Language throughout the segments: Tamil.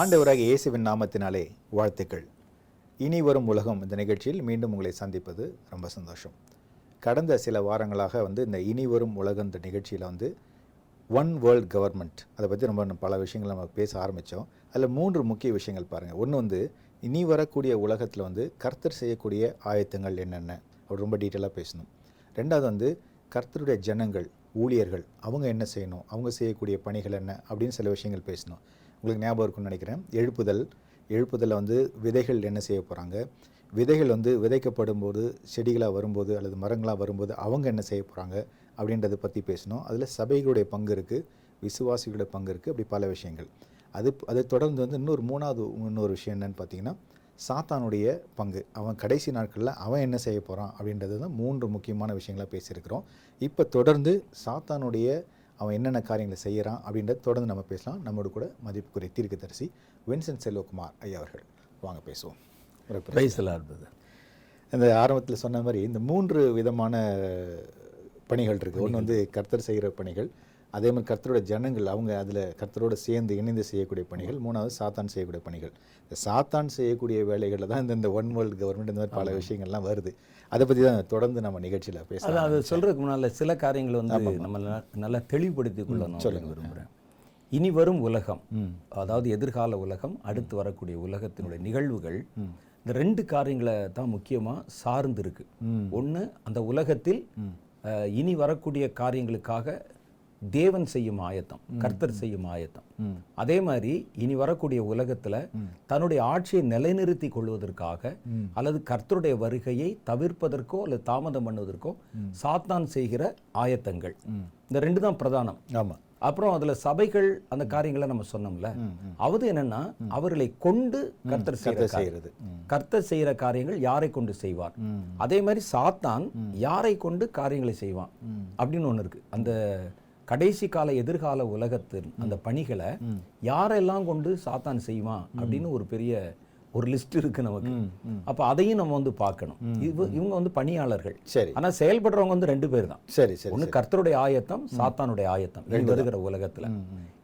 ஆண்டவராக இயேசுவின் நாமத்தினாலே வாழ்த்துக்கள். இனி வரும் உலகம் இந்த நிகழ்ச்சியில் மீண்டும் உங்களை சந்திப்பது ரொம்ப சந்தோஷம். கடந்த சில வாரங்களாக வந்து இந்த இனி வரும் உலகம் இந்த நிகழ்ச்சியில் வந்து ஒன் வேர்ல்ட் கவர்மெண்ட் அதை பற்றி ரொம்ப நம்ம பல விஷயங்கள் நம்ம பேச ஆரம்பித்தோம் அதில் மூன்று முக்கிய விஷயங்கள் பாருங்கள் ஒன்று வந்து இனி வரக்கூடிய உலகத்தில் வந்து கர்த்தர் செய்யக்கூடிய ஆயத்தங்கள் என்னென்ன? அப்படி ரொம்ப டீட்டெயிலாக பேசணும். ரெண்டாவது வந்து கர்த்தருடைய ஜனங்கள் ஊழியர்கள் அவங்க என்ன செய்யணும்? அவங்க செய்யக்கூடிய பணிகள் என்ன? அப்படின்னு சில விஷயங்கள் பேசணும். உங்களுக்கு ஞாபகம் இருக்கும்னு நினைக்கிறேன். எழுப்புதல். எழுப்புதலில் வந்து விதைகள் என்ன செய்ய போகிறாங்க விதைகள் வந்து விதைக்கப்படும் போது செடிகளாக வரும்போது அல்லது மரங்களாக வரும்போது அவங்க என்ன செய்ய போகிறாங்க அப்படின்றத பற்றி பேசணும். அதில் சபைகளுடைய பங்கு இருக்குது விசுவாசிகளுடைய பங்கு இருக்குது அப்படி பல விஷயங்கள். அது அதை தொடர்ந்து வந்து இன்னொரு மூணாவது இன்னொரு விஷயம் என்னென்னு பார்த்தீங்கன்னா சாத்தானுடைய பங்கு. அவன் கடைசி நாட்களில் அவன் என்ன செய்ய போகிறான் அப்படின்றது தான் மூன்று முக்கியமான விஷயங்களாக பேசியிருக்கிறோம். இப்போ தொடர்ந்து சாத்தானுடைய அவன் என்னென்ன காரியங்களை செய்கிறான் அப்படின்றத தொடர்ந்து நம்ம பேசலாம். நம்மோடு கூட மதிப்புக்குரிய தீர்க்கதரிசி வின்சென்ட் செல்வகுமார் ஐயா அவர்கள். வாங்க பேசுவோம். இருந்தது இந்த ஆரம்பத்தில் சொன்ன மாதிரி இந்த மூன்று விதமான பணிகள் இருக்குது ஒன்று வந்து கர்த்தர் செய்கிற பணிகள் அதே மாதிரி கர்த்தரோட ஜனங்கள் அவங்க அதில் கர்த்தரோட சேர்ந்து இணைந்து செய்யக்கூடிய பணிகள். மூணாவது சாத்தான் செய்யக்கூடிய பணிகள். இந்த சாத்தான் செய்யக்கூடிய வேலைகளில் தான் இந்த இந்த ஒன் வேர்ல்டு கவர்மெண்ட் இந்த மாதிரி பல விஷயங்கள்லாம் வருது. அதை பற்றி தான் தொடர்ந்து நம்ம நிகழ்ச்சியில் பேசலாம் அது சொல்றதுக்கு முன்னால சில காரியங்களை வந்து நம்ம நல்லா தெளிவுபடுத்தி கொள்ளணும் அப்படின்னு விரும்புகிறேன் இனி வரும் உலகம். அதாவது எதிர்கால உலகம் அடுத்து வரக்கூடிய உலகத்தினுடைய நிகழ்வுகள். இந்த ரெண்டு காரியங்களை தான் முக்கியமா சார்ந்து இருக்கு. ஒண்ணு அந்த உலகத்தில் இனி வரக்கூடிய காரியங்களுக்காக தேவன் செய்யும் ஆயத்தம் கர்த்தர் செய்யும் ஆயத்தம். அதே மாதிரி இனி வரக்கூடிய உலகத்துல தன்னுடைய ஆட்சியை நிலைநிறுத்தி கொள்வதற்காக அல்லது கர்த்தருடைய வருகையை தவிர்ப்பதற்கோ அல்லது தாமதம் பண்ணுவதற்கோ சாத்தான் செய்கிற ஆயத்தங்கள். இந்த ரெண்டு தான் பிரதானம். ஆமாம் அப்புறம் அதுல சபைகள் அந்த காரியங்களை நம்ம சொன்னோம்ல. அவது என்னன்னா அவர்களை கொண்டு கர்த்தர் செய்கிற செய்கிறது. கர்த்தர் செய்கிற காரியங்கள் யாரை கொண்டு செய்வார்? அதே மாதிரி சாத்தான் யாரை கொண்டு காரியங்களை செய்வான்? அப்படின்னு ஒண்ணு இருக்கு. அந்த கடைசி கால எதிர்கால உலகத்தின் அந்த பணிகளை யாரெல்லாம் கொண்டு சாத்தான் செய்வான் அப்படின்னு ஒரு பெரிய ஒரு லிஸ்ட் இருக்கு நமக்கு. அப்ப அதையும் நம்ம வந்து பார்க்கணும். இவ இவங்க வந்து பணியாளர்கள். சரி. ஆனா செயல்படுறவங்க வந்து ரெண்டு பேர் தான். சரி சரி ஒண்ணு கர்த்தருடைய ஆயத்தம் சாத்தானுடைய ஆயத்தம். இனி வருகிற உலகத்துல.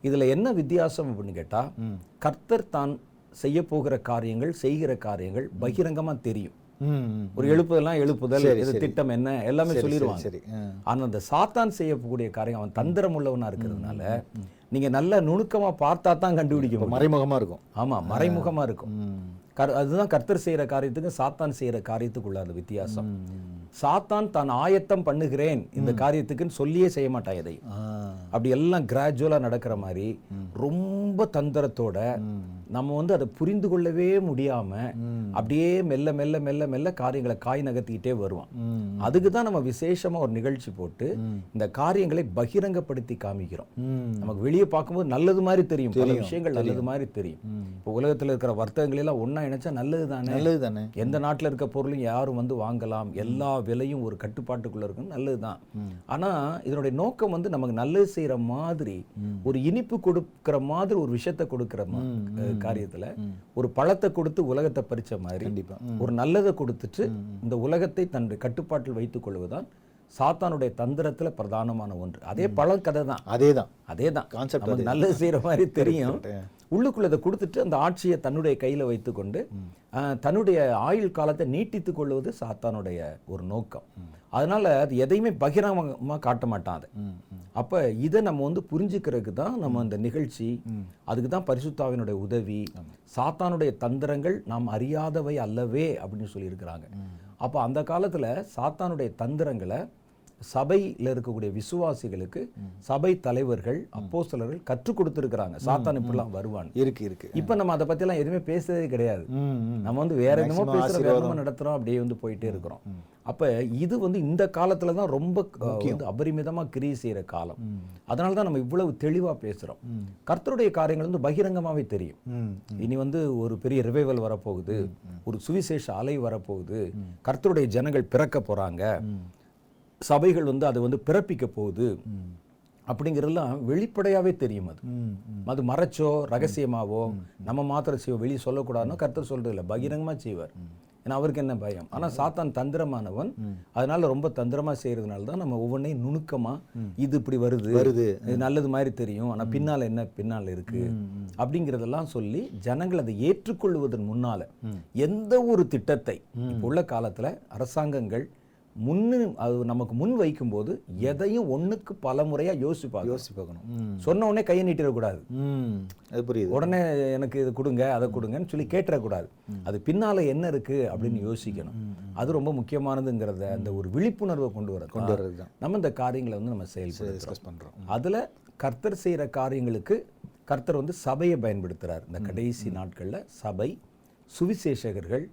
இதுல என்ன வித்தியாசம் அப்படின்னு கேட்டா கர்த்தர் தான் செய்ய போகிற காரியங்கள் செய்கிற காரியங்கள் பகிரங்கமா தெரியும். ஒரு எழுப்புதெல்லாம் எழுப்புதல் இது திட்டம் என்ன எல்லாமே சொல்லிடுவாங்க. சரி. ஆ. ஆனா அந்த சாத்தான் செய்யக்கூடிய காரியம் அவன் தந்திரம் உள்ளவனா இருக்கிறதுனால நீங்க நல்ல நுணுக்கமா பார்த்தா தான் கண்டுபிடிக்க மறைமுகமாக இருக்கும். ஆமா மறைமுகமா இருக்கும். கர்- அதுதான் கர்த்தர் செய்யற காரியத்துக்கும் சாத்தான் செய்யற காரியத்துக்குள்ள அந்த வித்தியாசம். சாத்தான் தான் ஆயத்தம் பண்ணுகிறேன் இந்த காரியத்துக்குன்னு சொல்லியே செய்ய மாட்டான் எதையும். அப்படி எல்லாம் கிராஜுவலா நடக்கிற மாதிரி ரொம்ப தந்திரத்தோட நம்ம வந்து அதை புரிந்து கொள்ளவே முடியாம அப்படியே மெல்ல மெல்ல மெல்ல மெல்ல காரியங்களை காய் நகர்த்திக்கிட்டே வருவான். ம். அதுக்கு தான் நம்ம விசேஷமா ஒரு நிகழ்ச்சி போட்டு இந்த காரியங்களை பகிரங்கப்படுத்தி காமிக்கிறோம். நமக்கு வெளியே பார்க்கும்போது நல்லது மாதிரி தெரியும். பல விஷயங்கள் நல்லது மாதிரி தெரியும். இப்போ உலகத்துல இருக்கிற வர்த்தகங்கள் எல்லாம் ஒண்ணா இணைச்சா நல்லது தானே? நல்லது தானே? எந்த நாட்டுல இருக்க பொருளும் யாரும் வந்து வாங்கலாம். எல்லா விலையும் ஒரு கட்டுப்பாட்டுக்குள்ள இருக்கும். நல்லதுதான் ஆனா இதனுடைய நோக்கம் வந்து நமக்கு நல்லது செய்யற மாதிரி ஒரு இனிப்பு கொடுக்கிற மாதிரி ஒரு விஷயத்தை கொடுக்கிற காரியத்துல ஒரு பழத்தை கொடுத்து உலகத்தை பறிச்ச மாதிரி கண்டிப்பா. ஒரு நல்லதை கொடுத்துட்டு இந்த உலகத்தை தன்னுடைய கட்டுப்பாட்டில் வைத்துக் கொள்வதுதான் சாத்தானுடைய தந்திரத்துல பிரதானமான ஒன்று. அதே பழம் கதை தான். அதே தான். அதே தான் நமக்கு நல்லது செய்யற மாதிரி தெரியும். உள்ளுக்குள்ள இதை கொடுத்துட்டு அந்த ஆட்சியை தன்னுடைய கையில வைத்துக்கொண்டு தன்னுடைய ஆயுள் காலத்தை நீட்டித்துக் கொள்வது சாத்தானுடைய ஒரு நோக்கம். அதனால அது எதையுமே பகிரங்கமா காட்ட மாட்டான் அதை. அப்ப இதை நம்ம வந்து புரிஞ்சுக்கிறதுக்கு தான் நம்ம இந்த நிகழ்ச்சி அதுக்கு தான் பரிசுத்தாவினுடைய உதவி சாத்தானுடைய தந்திரங்கள் நாம் அறியாதவை அல்லவே அப்படின்னு சொல்லியிருக்கிறாங்க. அப்போ அந்த காலத்துல சாத்தானுடைய தந்திரங்களை சபையில் இருக்கக்கூடிய விசுவாசிகளுக்கு சபை தலைவர்கள் அப்போஸ்தலர்கள் கற்றுக் கொடுத்துருக்கிறாங்க. சாத்தான் இப்படிலாம் வருவான் இருக்கு இருக்கு. இப்ப நம்ம அதை பத்திலாம் எதுவுமே பேசுறதே கிடையாது. நம்ம வந்து வேற என்னமோ Maximum பேசுறோம் வேற ஆசீர்வாதம். என்னமோ நடத்துறோம் அப்படியே வந்து போயிட்டே இருக்கிறோம். அப்ப இது வந்து இந்த காலத்துல தான் ரொம்ப வந்து அபரிமிதமா கிரியை செய்யற காலம். அதனால தான் நம்ம இவ்வளவு தெளிவா பேசுறோம். கர்த்தருடைய காரியங்கள் வந்து பகிரங்கமாவே தெரியும். இனி வந்து ஒரு பெரிய ரிவைவல் வரப்போகுது. ஒரு சுவிசேஷ அலை வரப்போகுது. கர்த்தருடைய ஜனங்கள் பிறக்க போறாங்க. சபைகள் வந்து அதை வந்து பிறப்பிக்க போகுது. அப்படிங்கிறதெல்லாம் வெளிப்படையாவே தெரியும் அது. அது மறைச்சோ ரகசியமாவோ நம்ம மாத்திரம் செய்வோம் வெளியே சொல்லக்கூடாதுன்னா கர்த்தர் சொல்றது இல்லை பகிரங்கமா செய்வார். ஏன்னா அவருக்கு என்ன பயம்? ஆனா சாத்தான் தந்திரமானவன். அதனால ரொம்ப தந்திரமா செய்யறதுனால தான் நம்ம ஒவ்வொன்றையும் நுணுக்கமா இது இப்படி வருது. வருது. இது நல்லது மாதிரி தெரியும். ஆனா பின்னால என்ன பின்னால இருக்கு? அப்படிங்கிறதெல்லாம் சொல்லி ஜனங்கள் அதை ஏற்றுக்கொள்வதன் முன்னால எந்த ஒரு திட்டத்தை உள்ள காலத்துல அரசாங்கங்கள் முன்னு அது நமக்கு முன் வைக்கும்போது எதையும் ஒண்ணுக்கு பல முறையா யோசிப்பாங்க யோசிச்சு பார்க்கணும். சொன்ன உடனே கையை நீட்டிடக்கூடாது அது புரியுது. உடனே எனக்கு இது கொடுங்க அதை கொடுங்கன்னு சொல்லி கேட்டுறக்கூடாது அது பின்னால என்ன இருக்கு அப்படின்னு யோசிக்கணும். அது ரொம்ப முக்கியமானதுங்கிறத அந்த ஒரு விழிப்புணர்வை கொண்டு வர கொண்டு வர்றது தான். நம்ம இந்த காரியங்களை வந்து நம்ம செயல்படுத்துறோம். டிஸ்கஸ் பண்ணுறோம் அதுல கர்த்தர் செய்யற காரியங்களுக்கு கர்த்தர் வந்து சபையை பயன்படுத்துறார். இந்த கடைசி நாட்கள்ல சபை சுவிசேஷகர்கள்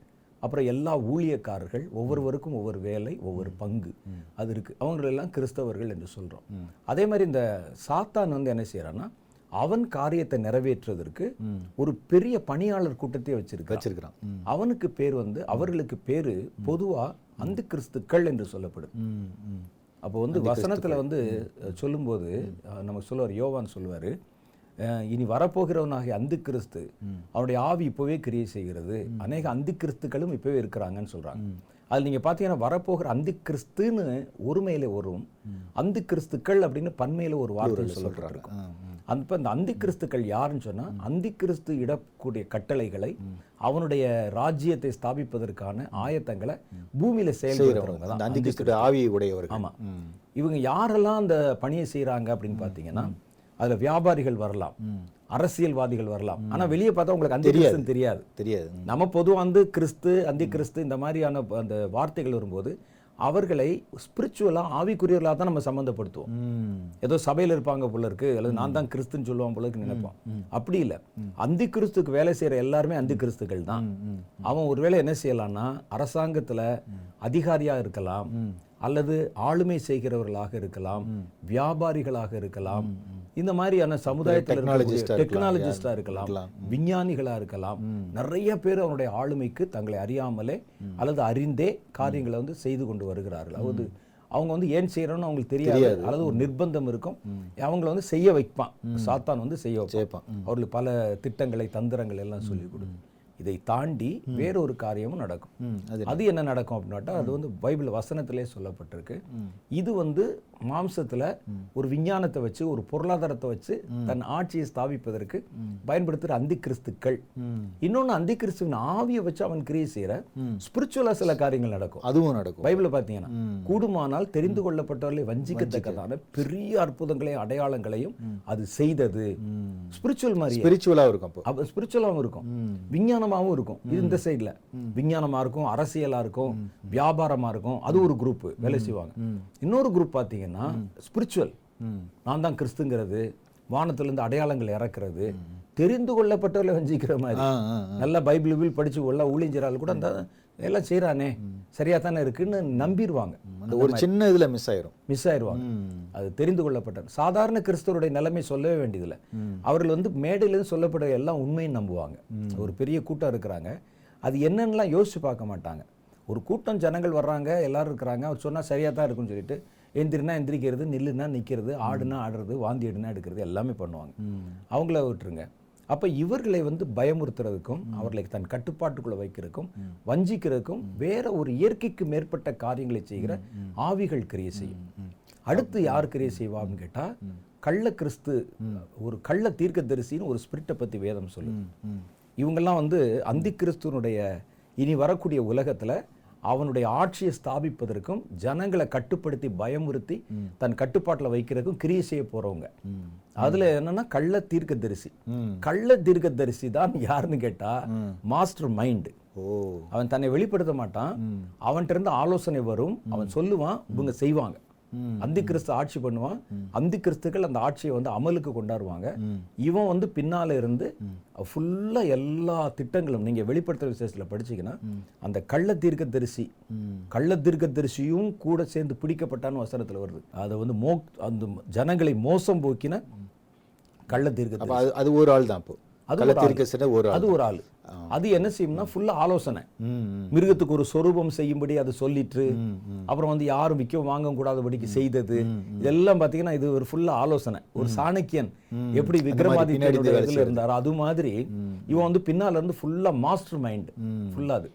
அப்புறம் எல்லா ஊழியக்காரர்கள் ஒவ்வொருவருக்கும் ஒவ்வொரு வேலை ஒவ்வொரு பங்கு. அது இருக்கு. அவங்களெல்லாம் கிறிஸ்தவர்கள் என்று சொல்றோம். அதே மாதிரி இந்த சாத்தான் வந்து என்ன செய்யறான்னா அவன் காரியத்தை நிறைவேற்றுவதற்கு ஒரு பெரிய பணியாளர் கூட்டத்தை வச்சிருக்க வச்சிருக்கிறான். அவனுக்கு பேர் வந்து அவர்களுக்கு பேரு பொதுவா அந்த கிறிஸ்துக்கள் என்று சொல்லப்படுது. ம். ம். அப்போ வந்து வசனத்துல வந்து சொல்லும்போது நமக்கு சொல்லுவார் யோவான் சொல்லுவாரு இனி வரப்போகிறவனாகிய அந்து கிறிஸ்து அவனுடைய ஆவி இப்போவே கிரியை செய்கிறது. அநேக அந்து கிறிஸ்துக்களும் இப்போவே இருக்கிறாங்கன்னு சொல்றாங்க. அது நீங்க பார்த்தீங்கன்னா வரப்போகிற அந்து கிறிஸ்துன்னு ஒருமையில வரும் அந்து கிறிஸ்துக்கள் அப்படின்னு பன்மையில ஒரு வார்த்தை சொல்லப்பட்டிருக்கும். அப்ப அந்த அந்தி கிறிஸ்துக்கள் யாருன்னு சொன்னா அந்தி கிறிஸ்து இடக்கூடிய கட்டளைகளை அவனுடைய ராஜ்யத்தை ஸ்தாபிப்பதற்கான ஆயத்தங்களை பூமியில செயல்படுத்துறவங்க அந்த தான் ஆவி உடையவர்கள் ஆமா. இவங்க யாரெல்லாம் அந்த பணியை செய்றாங்க அப்படின்னு பார்த்தீங்கன்னா அதுல வியாபாரிகள் வரலாம். அரசியல்வாதிகள் வரலாம். ஆனா வெளியே பார்த்தா உங்களுக்கு அந்த கிறிஸ்துன்னு தெரியாது. தெரியாது. நம்ம பொதுவா வந்து கிறிஸ்து அந்தி கிறிஸ்து இந்த மாதிரியான அந்த வார்த்தைகள் வரும்போது அவர்களை ஸ்பிரிச்சுவலா ஆவிக்குரியவர்களாக தான் நம்ம சம்மந்தப்படுத்துவோம் ஏதோ சபையில இருப்பாங்க போல இருக்கு அல்லது நான் தான் கிறிஸ்துன்னு சொல்லுவான் போல இருக்கு நினைப்போம். அப்படி இல்ல. அந்தி கிறிஸ்துக்கு வேலை செய்யற எல்லாருமே அந்தி கிறிஸ்துக்கள் தான். அவன் ஒருவேளை என்ன செய்யலாம்னா அரசாங்கத்துல அதிகாரியா இருக்கலாம் அல்லது ஆளுமை செய்கிறவர்களாக இருக்கலாம் வியாபாரிகளாக இருக்கலாம் இந்த மாதிரியான சமுதாயத்தில் இருக்கலாம், டெக்னாலஜிஸ்டா இருக்கலாம். விஞ்ஞானிகளா இருக்கலாம். நிறைய பேர் அவனுடைய ஆளுமைக்கு தங்களை அறியாமலே அல்லது அறிந்தே காரியங்களை வந்து செய்து கொண்டு வருகிறார்கள். அதாவது அவங்க வந்து ஏன் செய்யறோம்னு அவங்களுக்கு தெரியாது. அல்லது ஒரு நிர்பந்தம் இருக்கும். அவங்கள வந்து செய்ய வைப்பான். சாத்தான் வந்து செய்ய வைப்பான். அவர்களுக்கு பல திட்டங்களை தந்திரங்கள் எல்லாம் சொல்லி கொடு. இதை தாண்டி வேறொரு காரியமும் நடக்கும். அது என்ன? நடக்கும் அப்படின்னாட்டா அது வந்து பைபிள் வசனத்திலே சொல்லப்பட்டிருக்கு. இது வந்து மாம்சத்துல ஒரு விஞ்ஞானத்தை வச்சு ஒரு பொருளாதாரத்தை வச்சு தன் ஆட்சியை ஸ்தாபிப்பதற்கு பயன்படுத்துகிற அந்தி கிறிஸ்துக்கள் இன்னொன்னு அந்தி கிறிஸ்துவின் ஆவியை வச்சு அவன் கிரியை செய்யற ஸ்பிரிச்சுவலா சில காரியங்கள் நடக்கும். அதுவும் நடக்கும். பைபிள பார்த்தீங்கன்னா கூடுமானால் தெரிந்து கொள்ளப்பட்டவர்களை வஞ்சிக்கத்தக்கதான பெரிய அற்புதங்களையும் அடையாளங்களையும் அது செய்தது. ஸ்பிரிச்சுவல் மாதிரி ஸ்பிரிச்சுவலாக இருக்கும் ஸ்பிரிச்சுவலாகவும் இருக்கும். விஞ்ஞானமாகவும் இருக்கும். இந்த சைடுல விஞ்ஞானமா இருக்கும் அரசியலா இருக்கும் வியாபாரமா இருக்கும். அது ஒரு குரூப் வேலை செய்வாங்க. இன்னொரு குரூப் பார்த்தீங்கன்னா ஸ்பிரிச்சுவல் நான் தான் கிறிஸ்துங்கிறது வானத்துல இருந்து அடையாளங்கள் இறக்குறது தெரிந்து கொள்ளப்பட்டவர்களை வஞ்சிக்கிற மாதிரி. நல்லா பைபிள் படிச்சு உள்ள ஊழியஞ்சரால் கூட அந்த எல்லாம் செய்றானே. சரியா தானே இருக்குன்னு நம்பிடுவாங்க அந்த ஒரு சின்ன இதுல மிஸ் ஆயிரும். மிஸ் ஆயிடுவாங்க அது தெரிந்து கொள்ளப்பட்ட சாதாரண கிறிஸ்தவருடைய நிலைமை சொல்லவே வேண்டியதில்லை. அவர்கள் வந்து மேடையிலேருந்து சொல்லப்படுற எல்லாம் உண்மையும் நம்புவாங்க. ஒரு பெரிய கூட்டம் இருக்கிறாங்க. அது என்னன்னுலாம் யோசிச்சு பார்க்க மாட்டாங்க. ஒரு கூட்டம் ஜனங்கள் வர்றாங்க எல்லாரும் இருக்கிறாங்க. அவர் சொன்னா சரியா தான் இருக்குன்னு சொல்லிட்டு எந்திரினா எந்திரிக்கிறது நில்லுனா நிக்கிறது ஆடுனா ஆடுறது வாந்தி எடுனா எடுக்கிறது எல்லாமே பண்ணுவாங்க. அவங்கள விட்டுருங்க. அப்ப இவர்களை வந்து பயமுறுத்துறதுக்கும் அவர்களை தன் கட்டுப்பாட்டுக்குள்ள வைக்கிறதுக்கும் வஞ்சிக்கிறதுக்கும் வேற ஒரு இயற்கைக்கு மேற்பட்ட காரியங்களை செய்கிற ஆவிகள் கிரியை செய்யும். அடுத்து யார் கிரியை செய்வான்னு கேட்டா கள்ள கிறிஸ்து ஒரு கள்ள தீர்க்கதரிசின்னு ஒரு ஸ்பிரிட்டை பத்தி வேதம் சொல்லுது. இவங்கெல்லாம் வந்து அந்தி கிறிஸ்துவனுடைய இனி வரக்கூடிய உலகத்துல அவனுடைய ஆட்சியை ஸ்தாபிப்பதற்கும் ஜனங்களை கட்டுப்படுத்தி பயமுறுத்தி தன் கட்டுப்பாட்டுல வைக்கிறதுக்கும் கிரியை செய்ய போறவங்க. அதுல என்னன்னா கள்ள தீர்க்கதரிசி. ம். கள்ள தீர்க்கதரிசி தான் யாருன்னு கேட்டா மாஸ்டர் மைண்ட். அவன் தன்னை வெளிப்படுத்த மாட்டான். அவன்கிட்ட இருந்து ஆலோசனை வரும். அவன் சொல்லுவான். இவங்க செய்வாங்க. அந்தி கிறிஸ்து ஆட்சி பண்ணுவான். அந்தி கிறிஸ்துக்கள் அந்த ஆட்சியை வந்து அமலுக்கு கொண்டாடுவாங்க. இவன் வந்து பின்னால இருந்து ஃபுல்லா எல்லா திட்டங்களும் நீங்க வெளிப்படுத்துற விசேஷத்துல படிச்சீங்கன்னா அந்த கள்ள தீர்க்கதரிசி ம். கள்ள தீர்க்கதரிசியும் கூட சேர்ந்து பிடிக்கப்பட்டான்னு வசனத்துல வருது. அதை வந்து மோ அந்த ஜனங்களை மோசம் போக்கின கள்ள தீர்க்க அது ஒரு ஆள் தான் அப்போ. அது ஒரு அது ஒரு ஆளு. அது என்ன செய்யும்னா ஃபுல்லா ஆலோசனை. மிருகத்துக்கு ஒரு சொரூபம் செய்யும்படி அதை சொல்லிட்டு அப்புறம் வந்து யாரும் விற்க வாங்க கூடாதபடிக்கு செய்தது. இதெல்லாம் பாத்தீங்கன்னா இது ஒரு ஃபுல்லா ஆலோசனை. ஒரு சாணக்கியன் எப்படி விக்ரமாதித்யனுடைய இதுல இருந்தாரோ அது மாதிரி இவன் வந்து பின்னால இருந்து ஃபுல்லா மாஸ்டர் மைண்ட் ஃபுல்லா அது.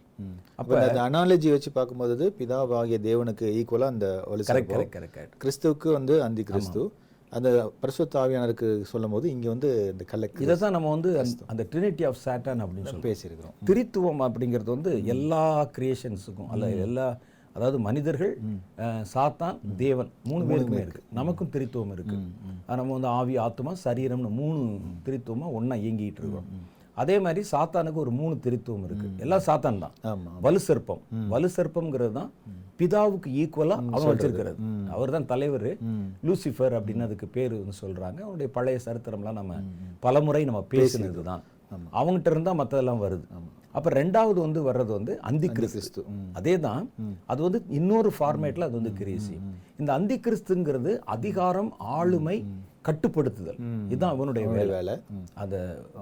அப்போ அந்த அனாலஜி வச்சு பார்க்கும்போது பிதாவாகிய தேவனுக்கு ஈக்குவலாக அந்த கிறிஸ்துவுக்கு வந்து அந்தி கிறிஸ்து. அந்த பரிசுத்த ஆவியானருக்கு சொல்லும் போது இங்கே வந்து இந்த கல்லை இதை தான் நம்ம வந்து அந்த- ட்ரினிட்டி ஆஃப் சாட்டன் அப்படின்னு சொல்லுவோம் பேசியிருக்கிறோம். திரித்துவம் அப்படிங்கிறது வந்து எல்லா கிரியேஷன்ஸுக்கும் அல்ல எல்லா அதாவது மனிதர்கள் சாத்தான் தேவன் மூணு பேருக்குமே இருக்கு. நமக்கும் திரித்துவம் இருக்கு. நம்ம வந்து ஆவி ஆத்மா சரீரம்னு மூணு திரித்துவமா ஒண்ணா இயங்கிட்டு இருக்கோம். அதே மாதிரி சாத்தானுக்கு ஒரு மூணு திரித்துவம் இருக்கு. எல்லாம் சாத்தான் தான். வலு சர்ப்பம். வலு சர்ப்பம்ங்கிறது தான் பிதாவுக்கு ஈக்குவலா அவன் வச்சிருக்கிறது. அவர் தான் தலைவர். லூசிஃபர் அப்படின்னு அதுக்கு பேர் வந்து சொல்றாங்க. அவனுடைய பழைய சரித்திரம்லாம் நம்ம பலமுறை நம்ம பேசினது தான் அவங்ககிட்ட இருந்தா மத்ததெல்லாம் வருது. அப்ப ரெண்டாவது வந்து வர்றது வந்து அந்தி கிறிஸ்து. அதே தான் அது வந்து இன்னொரு ஃபார்மேட்ல அது வந்து கிரியேசி இந்த அந்தி கிறிஸ்துங்கிறது அதிகாரம் ஆளுமை கட்டுப்படுத்துதல். இதுதான் அவனுடைய வேலை. அந்த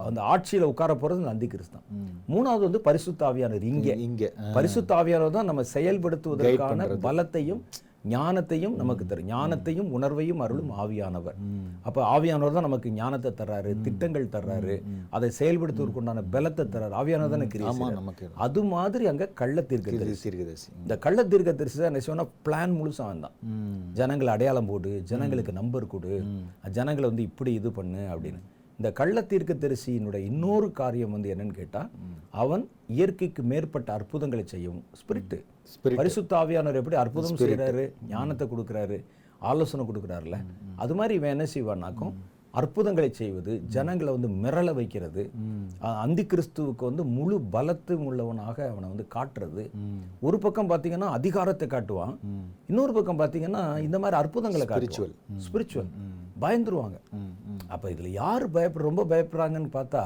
அந்த ஆட்சியில உட்கார போறது இந்த அந்தி கிறிஸ்து தான் மூணாவது வந்து பரிசுத்த ஆவியானவர் இங்கே. இங்கே பரிசுத்த ஆவியானவர் தான் நம்ம செயல்படுத்துவதற்கான பலத்தையும் ஞானத்தையும் நமக்கு தரும். ஞானத்தையும் உணர்வையும் அருளும் ஆவியானவர். அப்ப ஆவியானவர் தான் நமக்கு ஞானத்தை தர்றாரு திட்டங்கள் தர்றாரு அதை செயல்படுத்துவதற்கு உண்டான பலத்தை தர்றாரு. ஆவியானவர் தானே. நமக்கு அது மாதிரி அங்க கள்ள தீர்க்க தீர்க்கதரிசி இந்த கள்ள தீர்க்க தரிசி தான் என்ன செய்வோம்னா பிளான் முழுசா அவன் தான் ம். ஜனங்களை அடையாளம் போடு ஜனங்களுக்கு நம்பர் கொடு ஜனங்களை வந்து இப்படி இது பண்ணு அப்படின்னு. இந்த கள்ள தீர்க்க தரிசியினுடைய இன்னொரு காரியம் வந்து என்னன்னு கேட்டா அவன் இயற்கைக்கு மேற்பட்ட அற்புதங்களை செய்யும் ஸ்பிரிட்டு Spirit. பரிசுத்த ஆவியானவர் எப்படி அற்புதம் செய்றாரு ஞானத்தை கொடுக்குறாரு ஆலோசனை கொடுக்குறாருல அது மாதிரி இவன் என்ன செய்வான்னாக்கும் அற்புதங்களை செய்வது ஜனங்களை வந்து மிரள வைக்கிறது அந்தி கிறிஸ்துவுக்கு வந்து முழு பலத்து உள்ளவனாக அவனை வந்து காட்டுறது. ஒரு பக்கம் பார்த்தீங்கன்னா அதிகாரத்தை காட்டுவான் இன்னொரு பக்கம் பார்த்தீங்கன்னா இந்த மாதிரி அற்புதங்களை காட்டுவான். ஸ்பிரிச்சுவல் பயந்துருவாங்க. அப்ப இதுல யார் பயப்பட ரொம்ப பயப்படுறாங்கன்னு பார்த்தா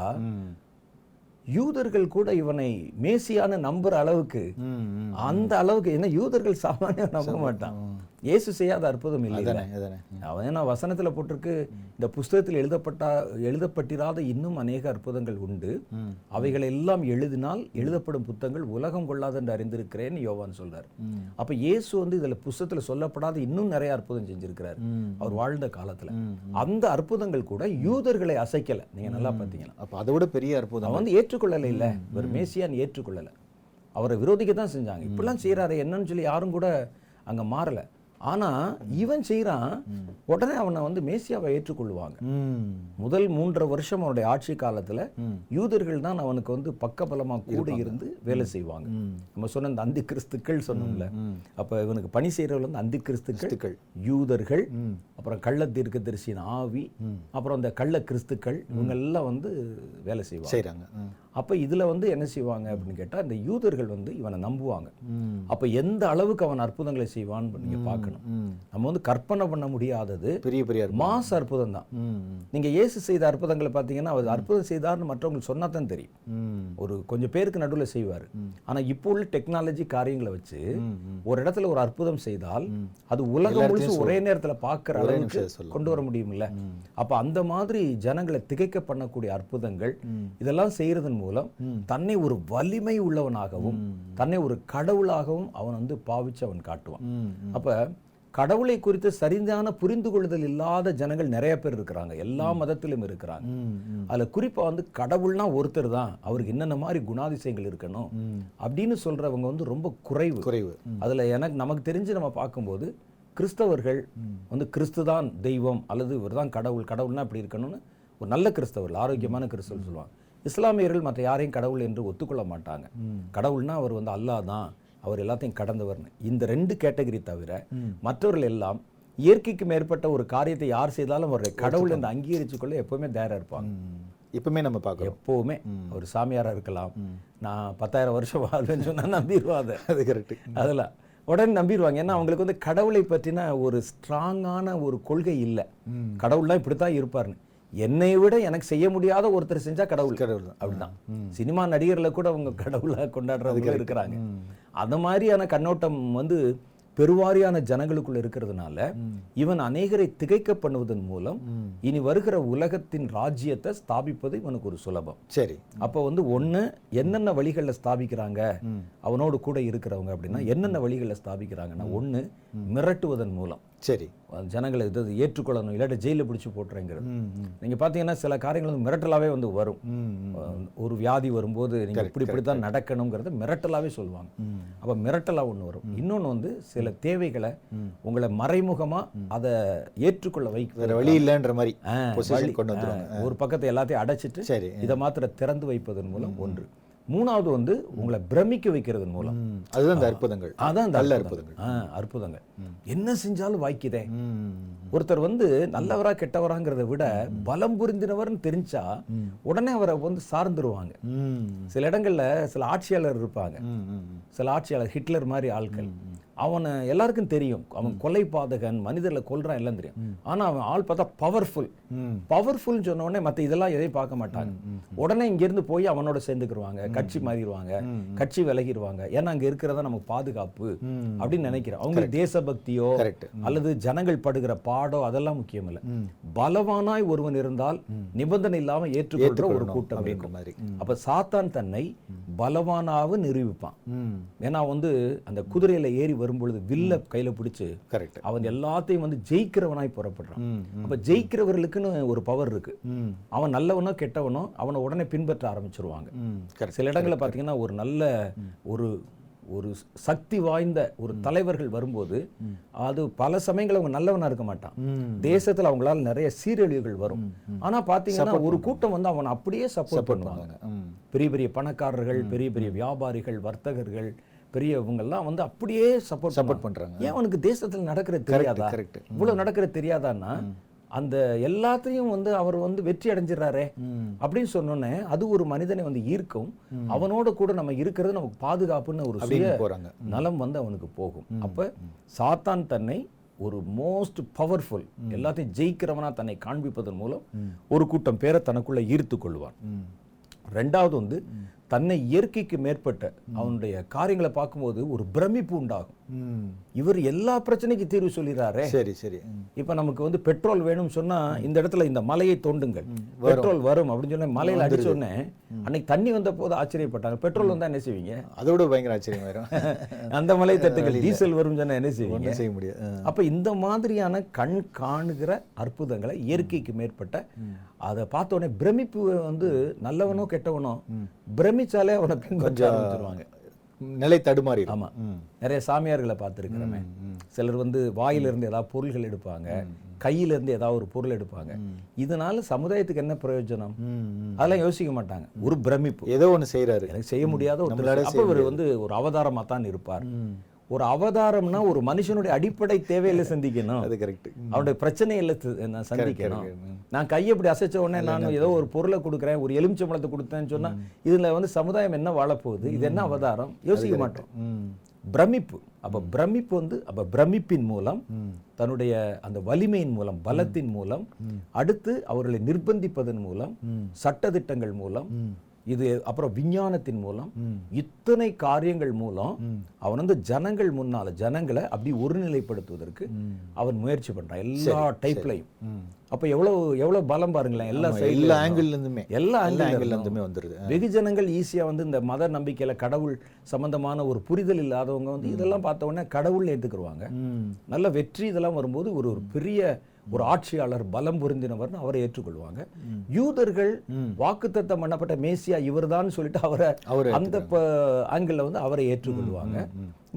யூதர்கள் கூட இவனை மேசியான நம்புற அளவுக்கு அந்த அளவுக்கு என்ன யூதர்கள் சாமானியம் நம்ப மாட்டான். இயேசு செய்யாத அற்புதம் இல்லை அவன் ஏன்னா வசனத்துல போட்டிருக்கு இந்த புஸ்தகத்தில் எழுதப்பட்ட எழுதப்பட்டிராத இன்னும் அநேக அற்புதங்கள் உண்டு. அவைகளை எல்லாம் எழுதினால் எழுதப்படும் புத்தகங்கள் உலகம் கொள்ளாது என்று அறிந்திருக்கிறேன்னு யோவான் சொல்றார். அப்ப இயேசு வந்து இதுல புஸ்தகத்துல சொல்லப்படாத இன்னும் நிறைய அற்புதம் செஞ்சிருக்கிறார். அவர் வாழ்ந்த காலத்துல. அந்த அற்புதங்கள் கூட யூதர்களை அசைக்கல. நீங்க நல்லா பார்த்தீங்கன்னா அப்போ அதை விட பெரிய அற்புதம் வந்து ஏற்றுக்கொள்ளலை இல்ல. இவர் மேசியான் ஏற்றுக்கொள்ளல. அவரை விரோதிக்க தான் செஞ்சாங்க இப்படிலாம் செய்யறாரு என்னன்னு சொல்லி யாரும் கூட அங்க மாறல. ஆனா இவன் செய்றான் உடனே அவனை வந்து மேசியாவை ஏற்றுக்கொள்வாங்க. முதல் மூன்றரை வருஷம் அவனுடைய ஆட்சி காலத்துல யூதர்கள் தான் அவனுக்கு வந்து பக்கபலமா கூட இருந்து வேலை செய்வாங்க. நம்ம சொன்ன இந்த அந்தி கிறிஸ்துக்கள் சொன்னோம்ல அப்ப இவனுக்கு பணி செய்யறவங்க வந்து அந்தி கிறிஸ்துக்கள். யூதர்கள் அப்புறம் கள்ள தீர்க்கதரிசியின் ஆவி அப்புறம் இந்த கள்ள கிறிஸ்துக்கள் இவங்க எல்லாம் வந்து வேலை செய்வாங்க. செய்கிறாங்க அப்ப இதுல வந்து என்ன செய்வாங்க அப்படின்னு கேட்டா இந்த யூதர்கள் வந்து இவனை நம்புவாங்க. அப்ப எந்த அளவுக்கு அவன் அற்புதங்களை செய்வான்னு நீங்க பார்க்கணும். நம்ம வந்து கற்பனை பண்ண முடியாதது பெரிய பெரிய மாச அற்புதம் தான். ம் ம். நீங்க இயேசு செய்த அற்புதங்களை பார்த்தீங்கன்னா அவர் அற்புதம் செய்தார்னு மற்றவங்களுக்கு சொன்னா தான் தெரியும் ஒரு கொஞ்சம் பேருக்கு நடுவுல செய்வார். ஆனா இப்போ உள்ள டெக்னாலஜி காரியங்களை வச்சு ஒரு இடத்துல ஒரு அற்புதம் செய்தால் அது உலகம் முழுசு ஒரே நேரத்துல பார்க்குற அளவுக்கு. கொண்டு வர முடியும்ல. அப்ப அந்த மாதிரி ஜனங்களை திகைக்க பண்ணக்கூடிய அற்புதங்கள் இதெல்லாம் செய்யறதன் மூலம் தன்னை ஒரு வலிமை உள்ளவனாகவும் தன்னை ஒரு கடவுளாகவும் அவன் வந்து பாவிச்சு அவன் காட்டுவான். அப்ப கடவுளை குறித்து சரியான புரிந்து கொள்ளுதல் இல்லாத ஜனங்கள் நிறைய பேர் இருக்கிறாங்க. எல்லா மதத்திலும் இருக்கிறாங்க. அதுல குறிப்பா வந்து கடவுள்னா ஒருத்தர் தான். அவருக்கு என்னென்ன மாதிரி குணாதிசயங்கள் இருக்கணும் அப்படின்னு சொல்றவங்க வந்து ரொம்ப குறைவு. குறைவு. அதுல எனக்கு நமக்கு தெரிஞ்சு நம்ம பார்க்கும்போது கிறிஸ்தவர்கள் வந்து கிறிஸ்து தான் தெய்வம் அல்லது இவர் தான் கடவுள் கடவுள்னா இப்படி இருக்கணும்னு ஒரு நல்ல கிறிஸ்தவர்கள் ஆரோக்கியமான கிறிஸ்தவர் சொல்லுவாங்க. இஸ்லாமியர்கள் மற்ற யாரையும் கடவுள் என்று ஒத்துக்கொள்ள மாட்டாங்க. கடவுள்னா அவர் வந்து அல்லாஹ் தான் அவர் எல்லாத்தையும் கடந்தவர்னு. இந்த ரெண்டு கேட்டகரி தவிர மற்றவர்கள் எல்லாம் இயற்கைக்கு மேற்பட்ட ஒரு காரியத்தை யார் செய்தாலும் அவரை கடவுள் என்று அங்கீகரிச்சு கொள்ள எப்பவுமே தயாரா இருப்பாங்க. ம். இப்பவுமே நம்ம பார்க்குறோம் எப்பவுமே. ஒரு சாமியாரா இருக்கலாம். நான் பத்தாயிரம் வருஷம் வாழ்வேன்னு சொன்னா நம்பிடுவாத அது. கரெக்டு அதெல்லாம். உடனே நம்பிடுவாங்க ஏன்னா அவங்களுக்கு வந்து கடவுளை பற்றின ஒரு ஸ்ட்ராங்கான ஒரு கொள்கை இல்லை. கடவுள்லாம் இப்படி தான் இருப்பார்னு என்னை விட எனக்கு செய்ய முடியாத ஒருத்தர் செஞ்சா கடவுள். கடவுள். தான். அப்படிதான் சினிமா நடிகர்ல கூட அவங்க கடவுளா கொண்டாடுறவங்க இருக்கிறாங்க. அந்த மாதிரியான கண்ணோட்டம் வந்து பெருவாரியான ஜனங்களுக்குள்ள இருக்கிறதுனால இவன் அநேகரை திகைக்க பண்ணுவதன் மூலம் இனி வருகிற உலகத்தின் ராஜ்யத்தை ஸ்தாபிப்பது இவனுக்கு ஒரு சுலபம். சரி. அப்போ வந்து ஒண்ணு என்னென்ன வழிகளில் ஸ்தாபிக்கிறாங்க? அவனோடு கூட இருக்கிறவங்க அப்படின்னா என்னென்ன வழிகளில் ஸ்தாபிக்கிறாங்கன்னா ஒண்ணு மிரட்டுவதன் மூலம். சரி. ஜனங்களை இது ஏற்றுக்கொள்ளணும் இல்லாட்டி ஜெயிலில் பிடிச்சி போட்டுறேங்கிறது. ம் ம். நீங்க பார்த்தீங்கன்னா சில காரியங்கள் வந்து மிரட்டலாவே வந்து வரும். ஒரு வியாதி வரும்போது நீங்க இப்படி இப்படி தான் நடக்கணுங்கிறத மிரட்டலாவே சொல்லுவாங்க. அப்ப மிரட்டலா ஒண்ணு வரும். இன்னொன்னு வந்து சில தேவைகளை உங்களை மறைமுகமா அதை ஏற்றுக்கொள்ள வைக்க வழி இல்லைன்ற மாதிரி ஒரு பக்கத்தை எல்லாத்தையும் அடைச்சிட்டு சரி இதை மாத்திர திறந்து வைப்பதன் மூலம் ஒன்று. மூணாவது வந்து உங்களை பிரமிக்க வைக்கிறதன் மூலம். அதுதான் இந்த அற்புதங்கள். அதான் இந்த நல்ல அற்புதங்கள். அற்புதங்கள். என்ன செஞ்சாலும் வாய்க்குதே. ஒருத்தர் வந்து நல்லவரா கெட்டவராங்கிறத விட பலம் புரிந்தினவர்னு தெரிஞ்சா உடனே அவரை வந்து சார்ந்துருவாங்க. சில இடங்கள்ல சில ஆட்சியாளர் இருப்பாங்க. சில ஆட்சியாளர் ஹிட்லர் மாதிரி ஆட்கள். அவனை எல்லாருக்கும் தெரியும். அவன் கொலை பாதகன் மனிதர்களை கொல்றான் எல்லாம் தெரியும். ஆனா அவன் ஆள் பார்த்தா பவர்ஃபுல் பவர்ஃபுல் சொன்ன உடனே மத்த இதெல்லாம் எதையும் பார்க்க மாட்டாங்க. உடனே இங்க இருந்து போய் அவனோட சேர்ந்துக்கிருவாங்க. கட்சி மாறிடுவாங்க. கட்சி விலகிடுவாங்க. ஏன்னா அங்க இருக்கிறதா நமக்கு பாதுகாப்பு. அப்படின்னு நினைக்கிறேன். அவங்களுக்கு தேசபக்தியோ அல்லது ஜனங்கள் படுகிற பாடோ அதெல்லாம் முக்கியம் இல்ல பலவானாய் ஒருவன் இருந்தால் நிபந்தனை இல்லாம ஏற்றுக்கொள்ற ஒரு கூட்டம் இருக்கும். மாதிரி. அப்ப சாத்தான் தன்னை பலவானாக நிரூபிப்பான். ஏன்னா வந்து அந்த குதிரையில ஏறி வரும்பொழுது வில்ல கையில பிடிச்சு கரெக்ட் அவன் எல்லாத்தையும் வந்து ஜெயிக்கிறவனாய் புறப்படுறான். அப்ப ஜெயிக்கிறவர்களுக்குன்னு ஒரு பவர் இருக்கு. அவன் நல்லவனோ கெட்டவனோ அவனை உடனே பின்பற்ற ஆரம்பிச்சிருவாங்க. சில இடங்களில் பார்த்தீங்கன்னா ஒரு நல்ல ஒரு ஒரு சக்தி வாய்ந்த ஒரு தலைவர்கள் வரும்போது அது பல சமயங்கள் அவங்க நல்லவனா இருக்க மாட்டான். தேசத்துல அவங்களால நிறைய சீரழிவுகள் வரும். ஆனா பாத்தீங்கன்னா ஒரு கூட்டம் வந்து அவனை அப்படியே சப்போர்ட் பண்ணுவாங்க. பெரிய பெரிய பணக்காரர்கள் பெரிய பெரிய வியாபாரிகள் வர்த்தகர்கள் பெரியவங்கெல்லாம் வந்து அப்படியே சப்போர்ட் சப்போர்ட் பண்றாங்க. ஏன் அவனுக்கு தேசத்துல நடக்கிறது தெரியாதா? கரெக்ட் இவ்வளவு நடக்கிறது தெரியாதான்னா அந்த எல்லாத்தையும் வந்து அவர் வந்து வெற்றி அடைஞ்சிடறாரே அப்படின்னு சொன்னோன்னே அது ஒரு மனிதனை வந்து ஈர்க்கும். அவனோட கூட நம்ம இருக்கிறது நமக்கு பாதுகாப்புன்னு ஒரு சுய போறாங்க. நலம் வந்து அவனுக்கு போகும். அப்ப சாத்தான் தன்னை ஒரு மோஸ்ட் பவர்ஃபுல் எல்லாத்தையும் ஜெயிக்கிறவனா தன்னை காண்பிப்பதன் மூலம் ஒரு கூட்டம் பேரை தனக்குள்ள ஈர்த்து கொள்வான். ரெண்டாவது வந்து தன்னை இயற்கைக்கு மேற்பட்ட அவனுடைய காரியங்களை பார்க்கும்போது ஒரு பிரமிப்பு உண்டாகும். இவர் எல்லா பிரச்சனைக்கும் தீர்வு சொல்லிடுறாரே சரி சரி. இப்ப நமக்கு வந்து பெட்ரோல் வேணும்னு சொன்னா இந்த இடத்துல இந்த மலையை தோண்டுங்கள். பெட்ரோல் வரும் அப்படின்னு சொன்னா மலையில அடிச்ச உடனே அன்னைக்கு தண்ணி வந்த போது ஆச்சரியப்பட்டாங்க. பெட்ரோல் வந்தா என்ன செய்வீங்க? அதோட பயங்கர ஆச்சரியமாயிரும் அந்த மலை தட்டுகள் டீசல் வரும் சொன்னா என்ன செய்வீங்க? செய்ய முடியாது. அப்ப இந்த மாதிரியான கண் காணுகிற அற்புதங்களை இயற்கைக்கு மேற்பட்ட அதை பார்த்த உடனே பிரமிப்பு வந்து நல்லவனோ கெட்டவனோ பிரமிச்சாலே அவனை பின்பற்ற ஆரம்பிச்சிருவாங்க. நிலை தடுமாறிடும். ஆமா. ம். நிறைய சாமியார்களை பார்த்துருக்கிறோமே. சிலர் வந்து வாயிலிருந்து ஏதாவது பொருள்கள் எடுப்பாங்க கையில இருந்து ஏதாவது ஒரு பொருள் எடுப்பாங்க. இதனால சமுதாயத்துக்கு என்ன பிரயோஜனம். அதெல்லாம் யோசிக்க மாட்டாங்க. ஒரு பிரமிப்பு. ஏதோ ஒண்ணு செய்றாரு. எனக்கு செய்ய முடியாத ஒரு இவர் வந்து ஒரு அவதாரமா தான் இருப்பார் ஒரு அவதாரம்னா ஒரு மனுஷனுடைய அடிப்படை தேவையில சந்திக்கணும். அது கரெக்ட் அவனுடைய பிரச்சனையில நான் சந்திக்கணும். நான் கையை இப்படி அசைச்ச உடனே நான் ஏதோ ஒரு பொருளை கொடுக்குறேன் ஒரு எலுமிச்சம்பழத்தை கொடுத்தேன்னு சொன்னா இதுல வந்து சமுதாயம் என்ன வாழப்போகுது இது என்ன அவதாரம்? யோசிக்க மாட்டோம். பிரமிப்பு. அப்ப பிரமிப்பு வந்து அப்ப பிரமிப்பின் மூலம் தன்னுடைய அந்த வலிமையின் மூலம் பலத்தின் மூலம் அடுத்து அவர்களை நிர்பந்திப்பதன் மூலம் சட்டதிட்டங்கள் மூலம் இது அப்புறம் விஞ்ஞானத்தின் மூலம் இத்தனை காரியங்கள் மூலம் அவன் வந்து ஜனங்கள் முன்னால ஜனங்களை அப்படி ஒருநிலைப்படுத்துவதற்கு அவன் முயற்சி பண்றான். எல்லா டைப்லையும் அப்ப எவ்வளவு எவ்வளவு பலம் பாருங்களேன் எல்லா எல்லா ஆங்கிள் இருந்துமே எல்லா ஆங்கிள் இருந்தும். வந்துருது. வெகுஜனங்கள் ஈஸியா வந்து இந்த மத நம்பிக்கையில கடவுள் சம்பந்தமான ஒரு புரிதல் இல்லாதவங்க வந்து இதெல்லாம் பார்த்த உடனே கடவுள் ஏத்துக்குருவாங்க. நல்ல வெற்றி இதெல்லாம் வரும்போது ஒரு ஒரு பெரிய ஒரு ஆட்சியாளர் பலம் பொருந்தினவர்னு அவரை ஏற்றுக்கொள்வாங்க. யூதர்கள் வாக்குத்தத்தம் பண்ணப்பட்ட மேசியா இவர்தான் சொல்லிட்டு அவரை அந்த ஆங்கிள் வந்து அவரை ஏற்றுக்கொள்வாங்க.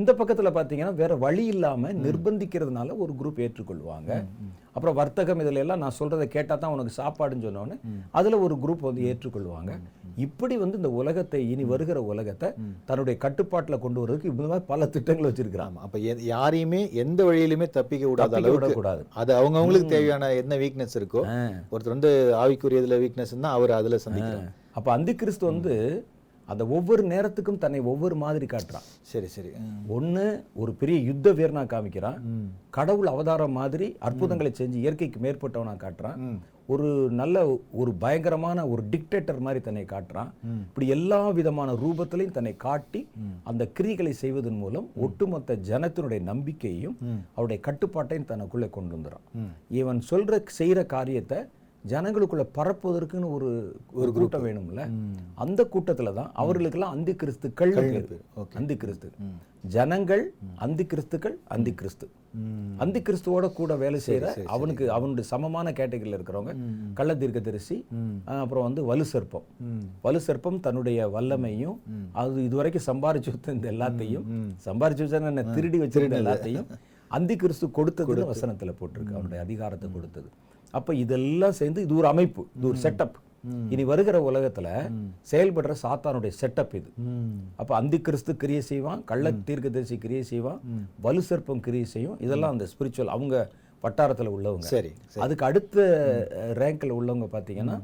இந்த பக்கத்துல பாத்தீங்கன்னா வேற வழி இல்லாம நிர்பந்திக்கிறதுனால ஒரு குரூப் ஏற்றுக்கொள்வாங்க. அப்புறம் வர்த்தகம் இதுல எல்லாம் நான் சொல்றதை கேட்டா தான் உனக்கு சாப்பாடுன்னு சொன்ன உடனே அதுல ஒரு குரூப் வந்து ஏற்றுக்கொள்வாங்க. இப்படி வந்து இந்த உலகத்தை இனி வருகிற உலகத்தை தன்னுடைய கட்டுப்பாட்டுல கொண்டு வரதுக்கு இந்த மாதிரி பல திட்டங்கள் வச்சிருக்கிறாங்க. அப்ப யாரையுமே எந்த வழியிலுமே தப்பிக்க விடாத அளவுக்கு விடக்கூடாது. அது அவங்கவங்களுக்கு தேவையான என்ன வீக்னஸ் இருக்கோ ஒருத்தர் வந்து ஆவிக்குரியதுல வீக்னஸ் இருந்தா அவர் அதுல சந்திக்கிறார். அப்ப அந்தி கிறிஸ்து வந்து அந்த ஒவ்வொரு நேரத்துக்கும் தன்னை ஒவ்வொரு மாதிரி காட்டுறான். சரி சரி. ஒண்ணு ஒரு பெரிய யுத்த வீரனா காமிக்கிறான். கடவுள் அவதாரம் மாதிரி அற்புதங்களை செஞ்சு இயற்கைக்கு மேற்பட்டவனா காட்டுறான். ஒரு நல்ல ஒரு பயங்கரமான ஒரு டிக்டேட்டர் மாதிரி தன்னை காட்டுறான். இப்படி எல்லா விதமான ரூபத்திலையும் தன்னை காட்டி அந்த கிரிகளை செய்வதன் மூலம் ஒட்டுமொத்த ஜனத்தினுடைய நம்பிக்கையையும் அவருடைய கட்டுப்பாட்டையும் தனக்குள்ளே கொண்டு வந்துறான் இவன் சொல்ற செய்யற காரியத்தை ஜனங்களுக்குள்ள பரப்புவதற்குன்னு ஒரு ஒரு கூட்டம் வேணும்ல? அந்த கூட்டத்துல தான் அவர்களுக்கெல்லாம் அந்தி கிறிஸ்துக்கள் அந்தி கிறிஸ்து ஜனங்கள் அந்தி கிறிஸ்துக்கள் அந்தி கிறிஸ்து அந்தி கிறிஸ்துவோட கூட வேலை செய்யற அவனுக்கு அவனுடைய சமமான கேட்டகரியில் இருக்கிறவங்க கள்ள தீர்க்கதரிசி அஹ், அப்புறம் வந்து வலு சர்ப்பம். வலு சர்ப்பம் தன்னுடைய வல்லமையும் அது இதுவரைக்கும் சம்பாரிச்சு வச்ச இந்த எல்லாத்தையும் சம்பாரிச்சு வச்சா என்ன திருடி வச்சிருந்த எல்லாத்தையும் அந்தி கிறிஸ்து கொடுத்தது. வசனத்துல போட்டிருக்கு. அவனுடைய அதிகாரத்தை கொடுத்தது. அப்போ இதெல்லாம் சேர்ந்து இது ஒரு அமைப்பு இது ஒரு செட்டப் இனி வருகிற உலகத்துல செயல்படுற சாத்தானுடைய செட்டப் இது. அப்ப அந்தி கிறிஸ்து கிரியை செய்வான் கள்ள தீர்க்கதரிசி கிரியை செய்வான் வலு சர்ப்பம் கிரியை செய்யும். இதெல்லாம் அந்த ஸ்பிரிச்சுவல் அவங்க வட்டாரத்துல உள்ளவங்க. சரி அதுக்கு அடுத்த ரேங்க்ல உள்ளவங்க பார்த்தீங்கன்னா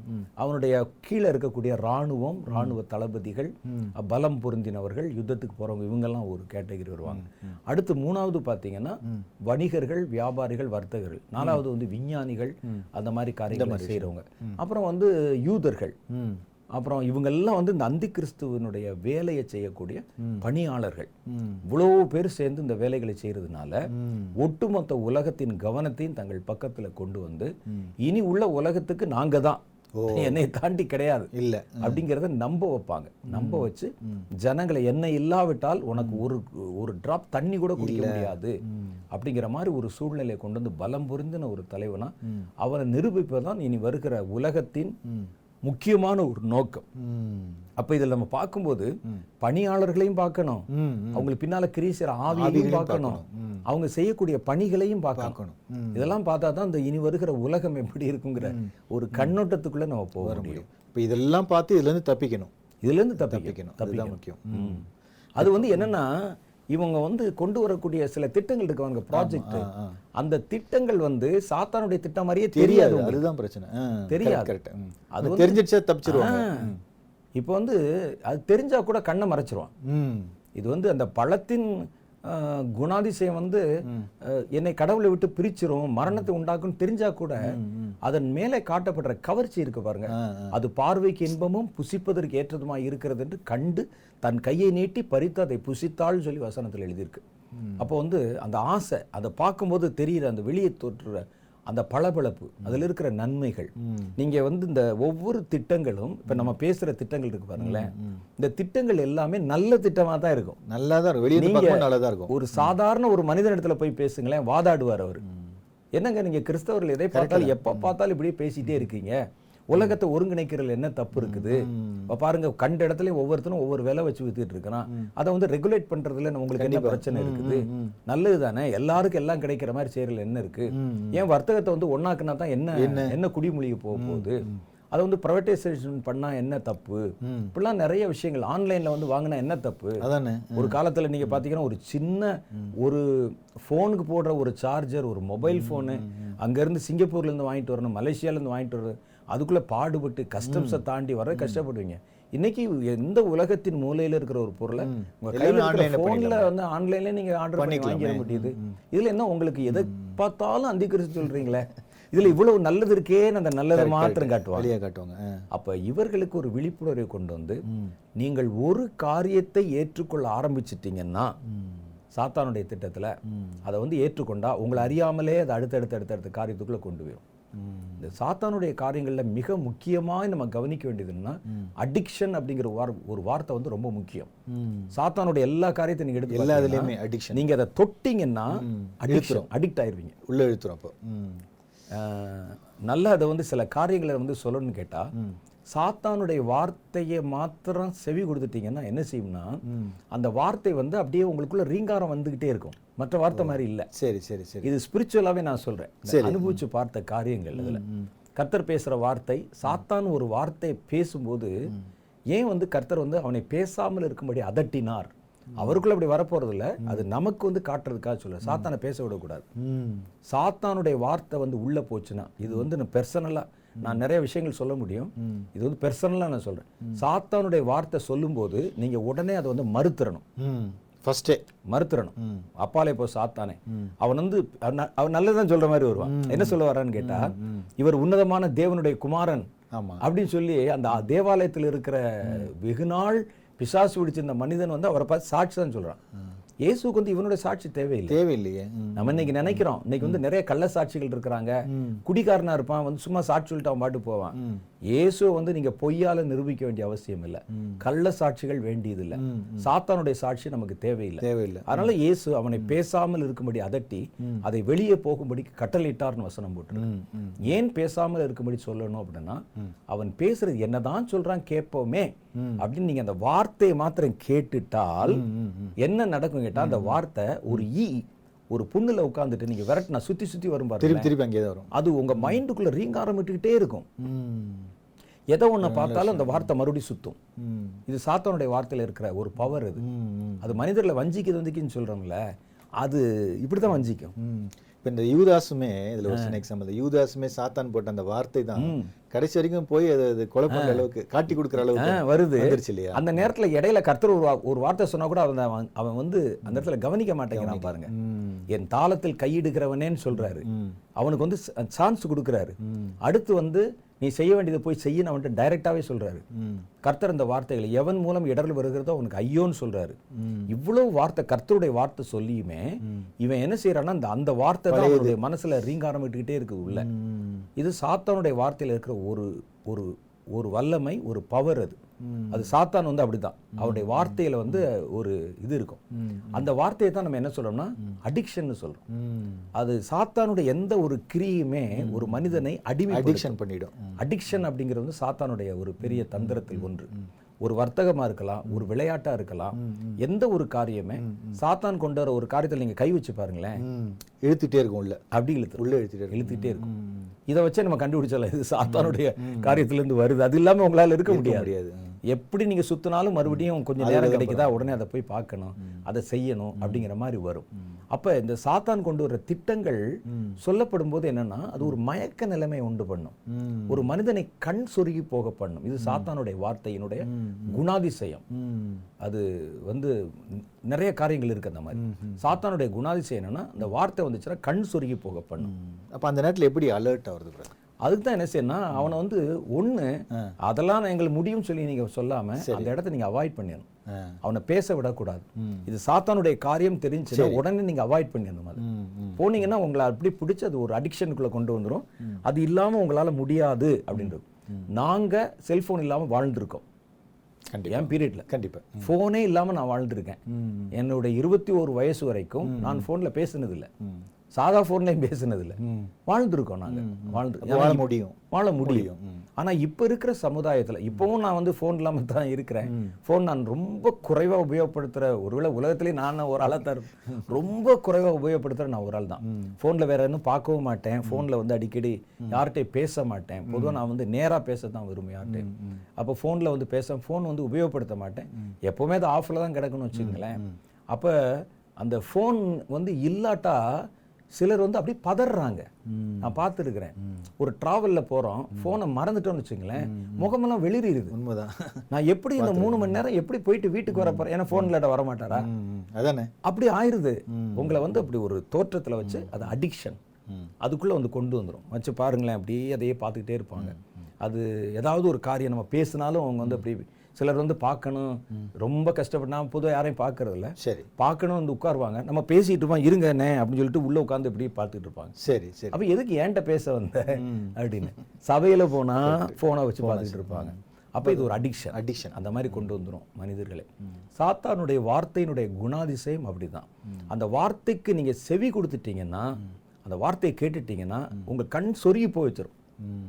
அவனுடைய கீழே இருக்கக்கூடிய ராணுவம் ராணுவ தளபதிகள் பலம் பொருந்தினவர்கள் யுத்தத்துக்கு போறவங்க இவங்கெல்லாம் ஒரு கேட்டகரி வருவாங்க. அடுத்து மூணாவது பார்த்தீங்கன்னா வணிகர்கள் வியாபாரிகள் வர்த்தகர்கள். நாலாவது வந்து விஞ்ஞானிகள் அந்த மாதிரி காரியங்களை செய்றவங்க. அப்புறம் வந்து யூதர்கள். அப்புறம் இவங்கெல்லாம் வந்து இந்த அந்தி கிறிஸ்துவனுடைய வேலையை செய்யக்கூடிய பணியாளர்கள். இவ்வளவு பேர் சேர்ந்து இந்த வேலைகளை செய்யறதுனால ஒட்டுமொத்த உலகத்தின் கவனத்தையும் தங்கள் பக்கத்துல கொண்டு வந்து இனி உள்ள உலகத்துக்கு நாங்க தான். என்னை தாண்டி கிடையாது. இல்ல. அப்படிங்கிறத நம்ப வைப்பாங்க. நம்ப வச்சு ஜனங்களை என்ன இல்லாவிட்டால் உனக்கு ஒரு ஒரு டிராப் தண்ணி கூட குடிக்க முடியாது. அப்படிங்கிற மாதிரி ஒரு சூழ்நிலையை கொண்டு வந்து பலம் பொருந்தின ஒரு தலைவனா அவனை நிரூபிப்பதுதான் இனி வருகிற உலகத்தின் முக்கியமான ஒரு நோக்கம். அப்ப இதில் நம்ம பார்க்கும்போது பணியாளர்களையும் பார்க்கணும். அவங்களுக்கு பின்னால கிரீசர் ஆவியையும் பார்க்கணும். அவங்க செய்யக்கூடிய பணிகளையும் பார்க்கணும். இதெல்லாம் பார்த்தா தான் இந்த இனி வருகிற உலகம் எப்படி இருக்குங்கிற ஒரு கண்ணோட்டத்துக்குள்ள நம்ம போக முடியும். இப்போ இதெல்லாம் பார்த்து இதுல இருந்து தப்பிக்கணும். இதுல இருந்து தப்பிக்கணும். தப்பிக்கணும் அதுதான் முக்கியம். அது வந்து என்னன்னா இவங்க வந்து கொண்டு வரக்கூடிய சில திட்டங்கள் இருக்கு அவங்க ப்ராஜெக்ட். அந்த திட்டங்கள் வந்து சாத்தானுடைய திட்டம் மாதிரியே தெரியாது. அதுதான் பிரச்சனை தெரியாது. அது தெரிஞ்சிடுச்சா தப்பிச்சிருவாங்க. இப்போ வந்து அது தெரிஞ்சா கூட கண்ணை மறைச்சிருவான் இது வந்து அந்த பழத்தின் குணாதிசயம் வந்து என்னை கடவுளை விட்டு பிரிச்சிரும் மரணத்தை உண்டாக்கும் தெரிஞ்சா கூட அதன் மேலே காட்டப்படுற கவர்ச்சி இருக்கு பாருங்க. அது பார்வைக்கு இன்பமும் புசிப்பதற்கு ஏற்றதுமாய் இருக்கிறது என்று கண்டு தன் கையை நீட்டி பறித்து அதை புசித்தாள் சொல்லி வசனத்தில் எழுதியிருக்கு. அப்போ வந்து அந்த ஆசை அதை பார்க்கும்போது தெரியுற அந்த வெளியே தோற்றுற அந்த பளபளப்பு அதில் இருக்கிற நன்மைகள். நீங்க வந்து இந்த ஒவ்வொரு திட்டங்களும் இப்ப நம்ம பேசுற திட்டங்கள் இருக்கு பாருங்களேன். இந்த திட்டங்கள் எல்லாமே நல்ல திட்டமா தான் இருக்கும். நல்லா தான் இருக்கும். வெளியே நீங்க- பார்க்கும்போது நல்லா தான் இருக்கும். ஒரு சாதாரண ஒரு மனிதனிடத்துல போய் பேசுங்களேன் வாதாடுவார் அவர். என்னங்க நீங்க கிறிஸ்தவர்கள் எதை பார்த்தாலும் எப்ப பார்த்தாலும் இப்படியே பேசிட்டே இருக்கீங்க? உலகத்தை ஒருங்கிணைக்கிறதுல என்ன தப்பு இருக்குது? இப்ப பாருங்க கண்ட இடத்துலயும் ஒவ்வொருத்தரும் ஒவ்வொரு விலை வச்சு வித்துட்டு இருக்கிறான் அதை வந்து ரெகுலேட் பண்றதுல உங்களுக்கு என்ன பிரச்சனை இருக்குது? நல்லது தானே எல்லாருக்கும் எல்லாம் கிடைக்கிற மாதிரி செய்யறதுல என்ன இருக்கு? ஏன் வர்த்தகத்தை வந்து ஒண்ணாக்குனா தான் என்ன என்ன? குடிமொழிக்கு போக போகுது? அதை வந்து ப்ரைவேட்டைசேஷன் பண்ணா என்ன தப்பு? இப்படிலாம் நிறைய விஷயங்கள். ஆன்லைன்ல வந்து வாங்கினா என்ன தப்பு? அதானே. ஒரு காலத்துல நீங்க பாத்தீங்கன்னா ஒரு சின்ன ஒரு ஃபோனுக்கு போடுற ஒரு சார்ஜர் ஒரு மொபைல் ஃபோனு அங்கேருந்து சிங்கப்பூர்ல இருந்து வாங்கிட்டு வரணும் மலேசியால இருந்து வாங்கிட்டு வரணும் அதுக்குள்ள பாடுபட்டு கஸ்டம்ஸை தாண்டி வர கஷ்டப்படுவீங்க. இன்னைக்கு எந்த உலகத்தின் மூலையில இருக்கிற ஒரு பொருளை உங்க கையில இருக்கிற ஃபோன்ல வந்து ஆன்லைன்ல நீங்க ஆர்டர் பண்ணி வாங்கிட முடியுது. இதுல என்ன உங்களுக்கு எதை பார்த்தாலும் அந்திகரிச்சு சொல்றீங்களே? இதுல இவ்வளவு நல்லது இருக்கேன்னு அந்த நல்லதை மாத்திரம் காட்டுவாங்க. காட்டுவாங்க. அப்ப இவர்களுக்கு ஒரு விழிப்புணர்வை கொண்டு வந்து நீங்கள் ஒரு காரியத்தை ஏற்றுக்கொள்ள ஆரம்பிச்சிட்டீங்கன்னா சாத்தானுடைய திட்டத்துல அதை வந்து ஏற்றுக்கொண்டா உங்களை அறியாமலே அதை அடுத்தடுத்த அடுத்தடுத்த காரியத்துக்குள்ள கொண்டு போயிடும் இந்த சாத்தானுடைய காரியங்கள்ல மிக முக்கியமாக நம்ம கவனிக்க வேண்டியதுன்னா அடிக்ஷன் அப்படிங்கிற வார் ஒரு வார்த்தை வந்து ரொம்ப முக்கியம். சாத்தானுடைய எல்லா காரியத்தையும் நீங்க எடுத்து எல்லா இதுலயுமே addiction. நீங்க அதை தொட்டீங்கன்னா அடிக்ஷன் அடிக்ட் ஆயிருவீங்க. உள்ள இழுத்துரும் அப்போ. நல்லா அதை வந்து சில காரியங்களை வந்து சொல்லணும்னு கேட்டா சாத்தானுடைய வார்த்தையை மாத்திரம் செவி கொடுத்துட்டீங்கன்னா என்ன செய்யும்னா அந்த வார்த்தை வந்து அப்படியே உங்களுக்குள்ள ரீங்காரம் வந்துகிட்டே இருக்கும். மற்ற வார்த்தை மாதிரி இல்ல. சரி சரி சரி. இது ஸ்பிரிச்சுவலாவே நான் சொல்றேன். நான் அனுபவிச்சு பார்த்த காரியங்கள் இதுல. கர்த்தர் பேசுற வார்த்தை சாத்தான் ஒரு வார்த்தை பேசும்போது ஏன் வந்து கர்த்தர் வந்து அவனை பேசாமல் இருக்கும்படி அதட்டினார்? அவருக்குள்ள அப்படி வரப்போறது இல்ல அது நமக்கு வந்து காட்டுறதுக்காக சொல்ல சாத்தானை பேச விடக்கூடாது. சாத்தானுடைய வார்த்தை வந்து உள்ள போச்சுன்னா இது வந்து நான் பெர்சனலா நான் நிறைய விஷயங்கள் சொல்ல முடியும். இது வந்து பெர்சனலா நான் சொல்றேன். சாத்தானுடைய வார்த்தை சொல்லும்போது நீங்க உடனே அதை வந்து மறுத்துறணும். ஃபர்ஸ்டே மறுத்துறணும். அப்பாலே போ சாத்தானே. அவன் வந்து அவன் ந- அவன் நல்லதுதான் சொல்ற மாதிரி வருவான். என்ன சொல்ல வர்றான்னு கேட்டா இவர் உன்னதமான தேவனுடைய குமாரன் அப்படின்னு சொல்லி அந்த தேவாலயத்தில் இருக்கிற வெகு நாள் பிசாசு பிடிச்சிருந்த மனிதன் வந்து அவரை பார்த்து சாட்சி தான் சொல்றான் இயேசுக்கு வந்து இவனுடைய சாட்சி தேவையில்லை. தேவையில்லையே. நம்ம இன்னைக்கு நினைக்கிறோம். இன்னைக்கு வந்து நிறைய கள்ள சாட்சிகள் இருக்கிறாங்க. குடிகாரனா இருப்பான் வந்து சும்மா சாட்சி சொல்லிட்டு அவன் பாட்டு போவான். இயேசுவை வந்து நீங்க பொய்யால நிரூபிக்க வேண்டிய அவசியம் இல்லை. கள்ள சாட்சிகள் வேண்டியது இல்லை சாத்தானுடைய சாட்சி நமக்கு தேவையில்லை. தேவையில்லை. அதனால இயேசு அவனை பேசாமல் இருக்கும்படி அதட்டி அதை வெளியே போகும்படி கட்டளையிட்டார்னு வசனம் போட்டு. ஏன் பேசாமல் இருக்கும்படி சொல்லணும் அப்படின்னா அவன் பேசுறது என்னதான் சொல்றான் கேட்போமே அப்படின்னு நீங்க அந்த வார்த்தையை மாத்திரம் கேட்டுட்டால் என்ன நடக்கும் கேட்டா அந்த வார்த்தை ஒரு ஈ. ஒரு புண்ணுல உட்கார்ந்துட்டு நீங்க விரட்டினா சுத்தி சுத்தி வரும் திருப்பி திருப்பி அங்கேயே தான் வரும் அது உங்க மைண்டுக்குள்ள ரீங்காரம் விட்டுக்கிட்டே இருக்கும். எதை ஒண்ணு பார்த்தாலும் அந்த வார்த்தை மறுபடியும் சுத்தும். இது சாத்தானுடைய வார்த்தையில இருக்கிற ஒரு பவர் இது. அது மனிதர்களை வஞ்சிக்குது வஞ்சிக்குன்னு சொல்றோம்ல அது இப்படிதான் வஞ்சிக்கும் ம். இப்ப இந்த யூதாசுமே இதுல ஒரு சின்ன எக்ஸாம்பிள் யூதாசுமே சாத்தான் போட்ட அந்த வார்த்தை தான். கடைசி வரைக்கும் போய் அது அது கொலை அளவுக்கு காட்டி கொடுக்குற அளவுக்கு வருது. வந்துருச்சு இல்லையா? அந்த நேரத்துல இடையில கர்த்தர் ஒரு ஒரு வார்த்தை சொன்னா கூட அவன் அவன் வந்து அந்த இடத்துல கவனிக்க மாட்டேங்கிறான் பாருங்க. என் தாளத்தில் கையிடுகிறவனேன்னு சொல்றாரு. ம். அவனுக்கு வந்து சான்ஸ் கொடுக்குறாரு. அடுத்து வந்து நீ செய்ய வேண்டியதை போய் செய்யணும் அவன்ட்டு டைரக்டாவே சொல்றாரு ம். கர்த்தர் அந்த வார்த்தைகளை எவன் மூலம் இடர்ல வருகிறதோ அவனுக்கு ஐயோன்னு சொல்றாரு ம். இவ்வளவு வார்த்தை கர்த்தருடைய வார்த்தை சொல்லியுமே இவன் என்ன செய்யறான்னா அந்த அந்த வார்த்தை தான் அவனுடைய மனசுல ரீங்காரம் விட்டுக்கிட்டே இருக்குது உள்ள. இது சாத்தானுடைய வார்த்தையில இருக்கிற ஒரு ஒரு ஒரு வல்லமை ஒரு பவர் அது. அது சாத்தான் வந்து அப்படிதான் அவருடைய வார்த்தையில வந்து ஒரு இது இருக்கும். அந்த வார்த்தையை தான் நம்ம என்ன சொல்றோம்னா அடிக்ஷன் சொல்றோம். அது சாத்தானுடைய எந்த ஒரு கிரியுமே ஒரு மனிதனை அடிமை அடிக்ஷன் பண்ணிடும். அடிக்ஷன் அப்படிங்கிறது வந்து சாத்தானுடைய ஒரு பெரிய தந்திரத்தில் ஒன்று. ஒரு வர்த்தகமா இருக்கலாம் ஒரு விளையாட்டா இருக்கலாம் எந்த ஒரு காரியமே சாத்தான் கொண்டு வர ஒரு காரியத்தில் நீங்க கை வச்சு பாருங்களேன். இழுத்துட்டே இருக்கும் உள்ள. அப்படி இழுத்து உள்ள இழுத்துட்டே இழுத்துட்டே இருக்கும். இதை வச்சே நம்ம கண்டுபிடிச்சலாம் இது சாத்தானுடைய காரியத்திலிருந்து வருது. அது இல்லாம உங்களால இருக்க முடியாது. எப்படி நீங்க சுத்தினாலும் மறுபடியும் கொஞ்சம் நேரம் கிடைக்குதா? உடனே அதை போய் பார்க்கணும். அதை செய்யணும் அப்படிங்கிற மாதிரி வரும். அப்ப இந்த சாத்தான் கொண்டு வர திட்டங்கள் சொல்லப்படும் போது என்னன்னா அது ஒரு மயக்க நிலைமை உண்டு பண்ணும். ஒரு மனிதனை கண் சொருகி போக பண்ணும். இது சாத்தானுடைய வார்த்தையினுடைய குணாதிசயம். அது வந்து நிறைய காரியங்கள் இருக்கு அந்த மாதிரி. சாத்தானுடைய குணாதிசயம் என்னன்னா அந்த வார்த்தை வந்துச்சுன்னா கண் சொருகி போக பண்ணும். அப்ப அந்த நேரத்துல எப்படி அலர்ட் brother? அதுக்கு தான் என்ன செய்யணும் அவனை வந்து ஒண்ணு அதெல்லாம் எங்களுக்கு முடியும்னு சொல்லி நீங்க சொல்லாம அந்த இடத்த நீங்க அவாய்ட் பண்ணிடணும். அவனை பேச விடக்கூடாது. இது சாத்தானுடைய காரியம் தெரிஞ்சுன்னா உடனே நீங்க அவாய்ட் பண்ணிடணும் அது. போனீங்கன்னா உங்களை அப்படி பிடிச்சு அது ஒரு அடிக்ஷனுக்குள்ள கொண்டு வந்துரும். அது இல்லாம உங்களால முடியாது அப்படின்றது. நாங்க செல்போன் இல்லாம வாழ்ந்திருக்கோம். கண்டிப்பா. என் பீரியட்ல கண்டிப்பா. ஃபோனே இல்லாம நான் வாழ்ந்திருக்கேன். ம். என்னோட இருபத்தி ஒரு வயசு வரைக்கும் நான் ஃபோன்ல பேசுனது இல்ல ம். சாதா ஃபோன்லையும் பேசுனது இல்ல ம். வாழ்ந்திருக்கோம் நாங்க. வாழ்ந்து வாழ முடியும். வாழ முடியும். ஆனா இப்ப இருக்கிற சமுதாயத்துல இப்பவும் நான் வந்து ஃபோன் இல்லாம தான் இருக்கிறேன். ஃபோன் நான் ரொம்ப குறைவா உபயோகப்படுத்துற ஒருவேளை உலகத்திலே நான் ஒரு ஆளா தான். ரொம்ப குறைவா உபயோகப்படுத்துற நான் ஒரு ஆள் தான். ஃபோன்ல வேற எதுவும் பார்க்கவும் மாட்டேன். ஃபோன்ல வந்து அடிக்கடி யார்கிட்டயும் பேச மாட்டேன். பொதுவா நான் வந்து நேரா பேச தான் விரும்புவேன் யார்கிட்டயும். அப்போ ஃபோன்ல வந்து பேச ஃபோன் வந்து உபயோகப்படுத்த மாட்டேன். எப்பவுமே அது ஆஃப்ல தான் கிடக்கணும்னு வச்சுக்கோங்களேன். அப்ப அந்த ஃபோன் வந்து இல்லாட்டா சிலர் வந்து அப்படியே பதறாங்க. நான் பார்த்துருக்கிறேன். ஒரு டிராவல்ல போறோம் ஃபோனை மறந்துட்டோம்னு வச்சுங்களேன் முகமெல்லாம் வெளிரிடுது உண்மைதான். நான் எப்படி இந்த மூணு மணி நேரம் எப்படி போயிட்டு வீட்டுக்கு வர போறேன்? ஏன்னா ஃபோன்ல வர மாட்டாரா. அதானே? அப்படி ஆயிருது. உங்களை வந்து அப்படி ஒரு தோற்றத்துல வச்சு அது அடிக்ஷன். அதுக்குள்ள வந்து கொண்டு வந்துரும். வச்சு பாருங்களேன் அப்படியே அதையே பார்த்துக்கிட்டே இருப்பாங்க. அது ஏதாவது ஒரு காரியம் நம்ம பேசினாலும் அவங்க வந்து அப்படி சிலர் வந்து பார்க்கணும். ரொம்ப கஷ்டப்பட்டு நான் பொதுவாக யாரையும் பார்க்கறது இல்ல சரி. பார்க்கணும் வந்து உட்காருவாங்க. நம்ம பேசிட்டு இருப்போம் இருங்க அண்ணே அப்படின்னு சொல்லிட்டு உள்ள உட்காந்து இப்படி பார்த்துட்டு இருப்பாங்க. சரி சரி. அப்ப எதுக்கு ஏன்ட்ட பேச வந்த அப்படின்னு. சபையில போனா போனை வச்சு பார்த்துட்டு இருப்பாங்க. அப்ப இது ஒரு அடிக்ஷன் அடிக்ஷன் அந்த மாதிரி கொண்டு வந்துரும் மனிதர்களை. சாத்தானுடைய வார்த்தையினுடைய குணாதிசயம் அப்படிதான். அந்த வார்த்தைக்கு நீங்க செவி கொடுத்துட்டீங்கன்னா அந்த வார்த்தையை கேட்டுட்டீங்கன்னா உங்க கண் சொருகி போய் வச்சிரும். ம்.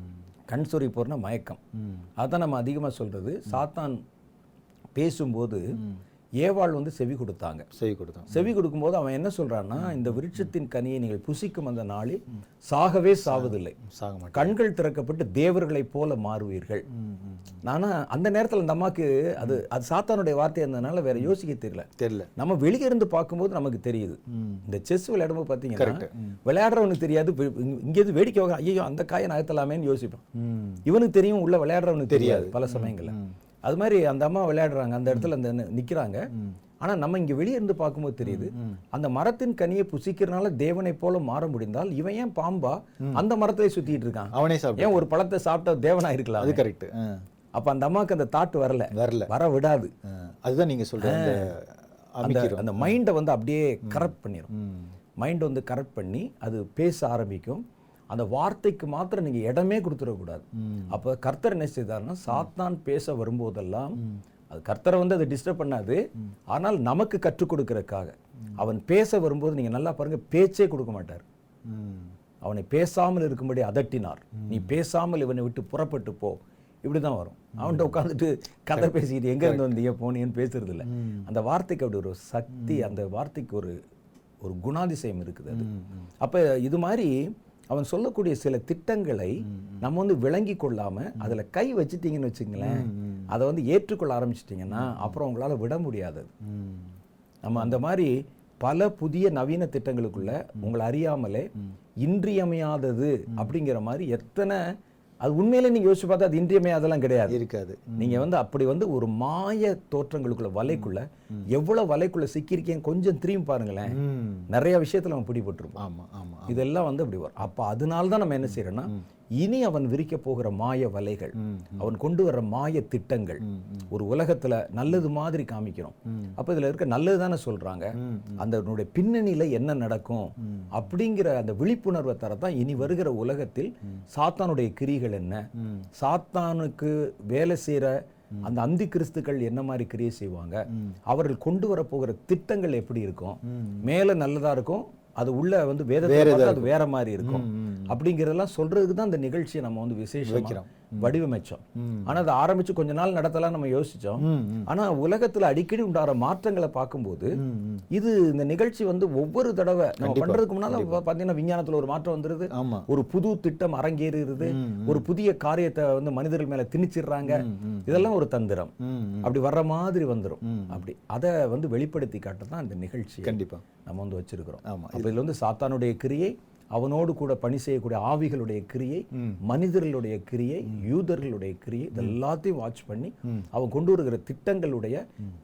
கண் சொருகி போறனா மயக்கம். ம். அதான் நம்ம அதிகமா சொல்றது சாத்தான் பேசும்போது ஏவாள் வந்து செவி கொடுத்தாங்க. செய்தி கொடுத்தோம். செவி கொடுக்கும்போது அவன் என்ன சொல்றான்னா இந்த விருட்சத்தின் கனியை நீங்கள் புசிக்கும் அந்த நாளில் சாகவே சாவதில்லை. சாக கண்கள் திறக்கப்பட்டு தேவர்களைப் போல மாறுவீர்கள். நானா அந்த நேரத்துல அந்த அம்மாக்கு அது அது சாத்தானுடைய வார்த்தை இருந்ததுனால வேற யோசிக்க தெரியல. தெரியல. நம்ம வெளியே இருந்து பார்க்கும்போது நமக்கு தெரியுது. இந்த செஸ் விளையாடும்போது பார்த்தீங்கன்னா. விளையாடுறவனுக்கு தெரியாது இங்கேருந்து வேடிக்கை ஐயோ அந்த காயை நகர்த்தலாமேன்னு யோசிப்பான். இவனுக்கு தெரியும் உள்ள விளையாடுறவனுக்கு தெரியாது பல சமயங்கள்ல. அது மாதிரி அந்த அம்மா விளையாடுறாங்க அந்த இடத்துல அந்த நி- நிக்கிறாங்க. ஆனா நம்ம இங்க வெளியே இருந்து பார்க்கும்போது தெரியுது அந்த மரத்தின் கனியை புசிக்கிறனால தேவனை போல மாற முடிந்தால் இவன் ஏன் பாம்பா? அந்த மரத்திலே சுத்திட்டு இருக்கான். அவனே ஏன் ஒரு பழத்தை சாப்பிட்டா தேவனா இருக்கலாம்? அது கரெக்ட் அப்ப அந்த அம்மாக்கு அந்த தாட் வரல. வரல. வர விடாது. அதுதான் நீங்க சொல்ற அந்த அந்த மைண்டை வந்து அப்படியே கரெக்ட் பண்ணிடும் மைண்ட் வந்து கரெக்ட் பண்ணி அது பேச ஆரம்பிக்கும். அந்த வார்த்தைக்கு மாத்திரம் நீங்கள் இடமே கொடுத்துடக்கூடாது அப்போ கர்த்தர் என்ன செய்தார்னா சாத்தான் பேச வரும்போதெல்லாம் அது கர்த்தரை வந்து அதை டிஸ்டர்ப் பண்ணாது. ஆனால் நமக்கு கற்றுக் கொடுக்கறதுக்காக. அவன் பேச வரும்போது நீங்கள் நல்லா பாருங்க பேச்சே கொடுக்க மாட்டார். அவனை பேசாமல் இருக்கும்படி அதட்டினார். நீ பேசாமல் இவனை விட்டு புறப்பட்டு போ. இப்படி தான் வரும் அவன்கிட்ட உட்காந்துட்டு கதை பேசிக்கிட்டு எங்க இருந்து வந்தீங்க? போனீங்கன்னு பேசுறது இல்ல. அந்த வார்த்தைக்கு அப்படி ஒரு சக்தி அந்த வார்த்தைக்கு ஒரு ஒரு குணாதிசயம் இருக்குது அது. அப்ப இது மாதிரி அவன் சொல்லக்கூடிய சில திட்டங்களை நம்ம வந்து விளங்கி கொள்ளாம அதுல கை வச்சுட்டீங்கன்னு வச்சுங்களேன் அதை வந்து ஏற்றுக்கொள்ள ஆரம்பிச்சிட்டிங்கன்னா அப்புறம் உங்களால விட முடியாது. நம்ம அந்த மாதிரி பல புதிய நவீன திட்டங்களுக்குள்ள உங்களை அறியாமலே இன்றியமையாதது அப்படிங்கிற மாதிரி எத்தனை அது உண்மையிலே நீங்க யோசிச்சு பார்த்தா அது இன்றியமையாதெல்லாம் கிடையாது. இருக்காது. நீங்க வந்து அப்படி வந்து ஒரு மாய தோற்றங்களுக்குள்ள வலைக்குள்ள எவ்வளவு வலைக்குள்ள சிக்கியிருக்கீங்க கொஞ்சம் திரும்பி பாருங்களேன். நிறைய விஷயத்துல நம்ம பிடிபட்டிருப்போம். ஆமா ஆமா இதெல்லாம் வந்து அப்படி வரும். அப்ப அதனால தான் நம்ம என்ன செய்யறோம்னா இனி அவன் விரிக்க போகிற மாய வலைகள் அவன் கொண்டு வர்ற மாய திட்டங்கள் ஒரு உலகத்துல நல்லது மாதிரி காமிக்கிறோம் அப்ப இதுல இருக்க நல்லது தானே சொல்றாங்க அந்த பின்னணியில என்ன நடக்கும்? அப்படிங்கிற அந்த விழிப்புணர்வை தரதான் இனி வருகிற உலகத்தில் சாத்தானுடைய கிரிகள் என்ன? சாத்தானுக்கு வேலை செய்யற அந்த அந்தி கிறிஸ்துக்கள் என்ன மாதிரி கிரியை செய்வாங்க? அவர்கள் கொண்டு வர போகிற திட்டங்கள் எப்படி இருக்கும்? மேல நல்லதா இருக்கும் அது உள்ள வந்து அது வேற மாதிரி இருக்கும். அப்படிங்கறதெல்லாம் சொல்றதுக்கு தான் இந்த நிகழ்ச்சியை நம்ம வந்து விசேஷமா வடிவமைச்சோம். ஆனா அதை ஆரம்பிச்சு கொஞ்ச நாள் நடத்தலாம் நம்ம யோசிச்சோம். ஆனா உலகத்துல அடிக்கடி உண்டாகிற மாற்றங்களை பார்க்கும்போது இது இந்த நிகழ்ச்சி வந்து ஒவ்வொரு தடவை நம்ம பண்றதுக்கு முன்னால பாத்தீங்கன்னா விஞ்ஞானத்துல ஒரு மாற்றம் வந்துருது. ஆமா. ஒரு புது திட்டம் அரங்கேறுகிறது. ஒரு புதிய காரியத்தை வந்து மனிதர்கள் மேல திணிச்சிடுறாங்க. இதெல்லாம் ஒரு தந்திரம். அப்படி வர்ற மாதிரி வந்துரும். அப்படி. அதை வந்து வெளிப்படுத்தி காட்ட தான் இந்த நிகழ்ச்சி கண்டிப்பா. நம்ம வந்து வச்சிருக்கிறோம். ஆமா. அப்ப இதுல வந்து சாத்தானுடைய கிரியை அவனோடு கூட பணி செய்யக்கூடிய ஆவிகளுடைய கிரியை மனிதர்களுடைய கிரியை யூதர்களுடைய கிரியை எல்லாத்தையும் வாட்ச் பண்ணி அவன் கொண்டு வருகிற திட்டங்களுடைய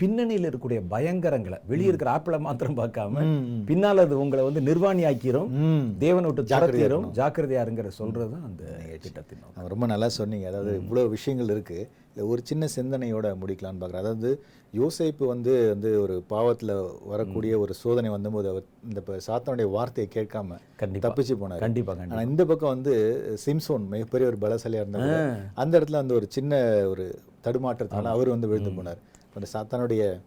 பின்னணியில் இருக்கக்கூடிய பயங்கரங்களை வெளியே இருக்கிற ஆப்பிள மாத்திரம் பார்க்காம பின்னால் அது உங்களை வந்து நிர்வாணி ஆக்கிரும் ம் தேவனை விட்டு துரத்திரும் ஜாக்கிரதையா இருங்கிற சொல்றது அந்த திட்டத்தின் ரொம்ப நல்லா சொன்னீங்க. அதாவது இவ்வளோ விஷயங்கள் இருக்கு. இதுல ஒரு சின்ன சிந்தனையோட முடிக்கலாம்னு பார்க்குறேன். அதாவது யோசேப்பு வந்து வந்து ஒரு பாவத்துல வரக்கூடிய ஒரு சோதனை வந்தபோது அவர் இந்த ப- சாத்தானுடைய வார்த்தையை கேட்காம தப்பிச்சு போனார். கண்டிப்பா கண்டிப்பா. ஆனா இந்த பக்கம் வந்து சிம்சோன் மிகப்பெரிய ஒரு பலசாலியா இருந்தாங்க அந்த இடத்துல அந்த ஒரு சின்ன ஒரு தடுமாற்றத்தினால அவர் வந்து விழுந்து போனார். அந்த சாத்தானுடைய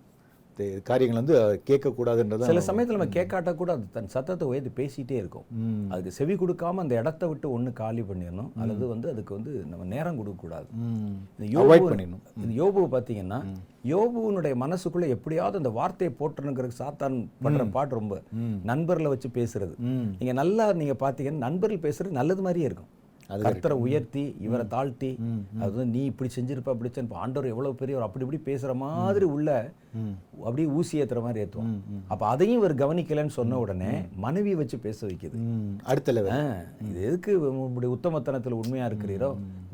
காரியங்கள் வந்து கேட்கக்கூடாதுன்றது சில சமயத்துல நம்ம கேட்காட்ட கூட அது தன் சத்தத்தை உயர்த்தி பேசிட்டே இருக்கும். அதுக்கு செவி கொடுக்காம அந்த இடத்த விட்டு ஒண்ணு காலி பண்ணிடணும். அல்லது வந்து அதுக்கு வந்து நம்ம நேரம் கொடுக்க கூடாது ம். இந்த Avoid யோபு பண்ணிடணும். இந்த யோபுவை பார்த்தீங்கன்னா யோபுவனுடைய மனசுக்குள்ள எப்படியாவது அந்த வார்த்தையை போட்டுருங்கிறதுக்கு சாத்தான் பண்ற பாட்டு ரொம்ப நண்பர்களை வச்சு பேசுறது. நீங்க நல்லா நீங்க பார்த்தீங்கன்னா நண்பர்கள் பேசுறது நல்லது மாதிரியே இருக்கும். கர்த்தரை உயர்த்தி இவரை தாழ்த்தி. அது வந்து நீ இப்படி செஞ்சிருப்ப அப்படி செஞ்சிருப்ப. ஆண்டவர் எவ்வளவு பெரியவர் அப்படி இப்படி பேசுற மாதிரி உள்ள அப்படியே ஊசி ஏத்துற மாதிரி ஏத்துவோம் அப்ப அதையும் இவர் கவனிக்கலைன்னு சொன்ன உடனே மனைவியை வச்சு பேச வைக்குது. அடுத்த லெவல் இது எதுக்கு உங்களுடைய உத்தமத்தனத்துல உண்மையா இருக்கிறீரோ?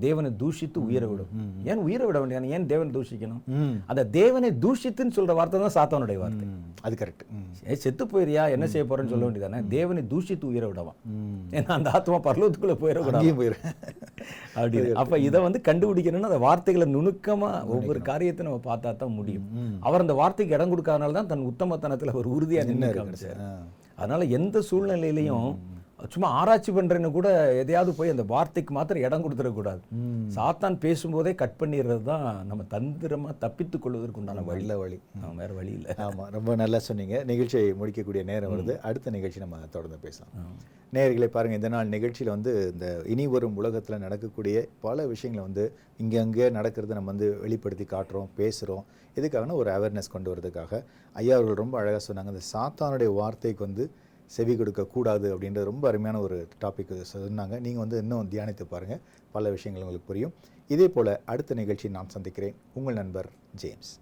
தேவனை தூஷித்து உயிர விடும். ஏன் உயிர விட வேண்டிய ஏன் தேவனை தூஷிக்கணும். அந்த தேவனை தூஷித்துன்னு சொல்ற வார்த்தை தான் சாத்தானுடைய வார்த்தை. அது கரெக்ட் ஏய், செத்து போயிரியா? என்ன செய்ய போறேன்னு சொல்ல வேண்டியதானே தேவனை தூஷித்து உயிர விடவான் ஏன்னா அந்த ஆத்மா பரலோகத்துக்குள்ள போயிடக்கூடாது. போயிரு. அப்படி அப்ப இதை வந்து கண்டுபிடிக்கணும்னா அந்த வார்த்தைகளை நுணுக்கமா ஒவ்வொரு காரியத்தை நம்ம பார்த்தா தான் முடியும். அவர் அந்த வார்த்தைக்கு இடம் கொடுக்காதனால தான் தன் உத்தமத்தனத்துல அவர் உறுதியா நின்று. அதனால எந்த சூழ்நிலையிலையும் சும்மா ஆராய்ச்சி பண்றேன்னு கூட எதையாவது போய் அந்த வார்த்தைக்கு மாத்திரம் இடம் கொடுத்துடக்கூடாது. சாத்தான் பேசும்போதே கட் பண்ணிடுறது தான் நம்ம தந்திரமா தப்பித்துக் கொள்வதற்கு உண்டான வழி. நல்ல வழி. வேற வழி இல்லை. ஆமா ரொம்ப நல்லா சொன்னீங்க. நிகழ்ச்சியை முடிக்கக்கூடிய நேரம் வருது. அடுத்த நிகழ்ச்சி நம்ம தொடர்ந்து பேசலாம். நேயர்களை பாருங்க இந்த நாள் நிகழ்ச்சியில வந்து இந்த இனி வரும் உலகத்துல நடக்கக்கூடிய பல விஷயங்களை வந்து இங்க அங்கே நடக்கிறத நம்ம வந்து வெளிப்படுத்தி காட்டுறோம் பேசுறோம். எதுக்காகனா ஒரு அவேர்னஸ் கொண்டு வரதுக்காக ஐயா அவர்கள் ரொம்ப அழகா சொன்னாங்க. இந்த சாத்தானுடைய வார்த்தைக்கு வந்து செவி கொடுக்கக்கூடாது அப்படின்ற அப்படின்றது ரொம்ப அருமையான ஒரு டாபிக் சொன்னாங்க. நீங்கள் வந்து இன்னும் தியானித்து பாருங்கள் பல விஷயங்கள் உங்களுக்கு புரியும். இதே போல் அடுத்த நிகழ்ச்சி நான் சந்திக்கிறேன். உங்கள் நண்பர் ஜேம்ஸ்.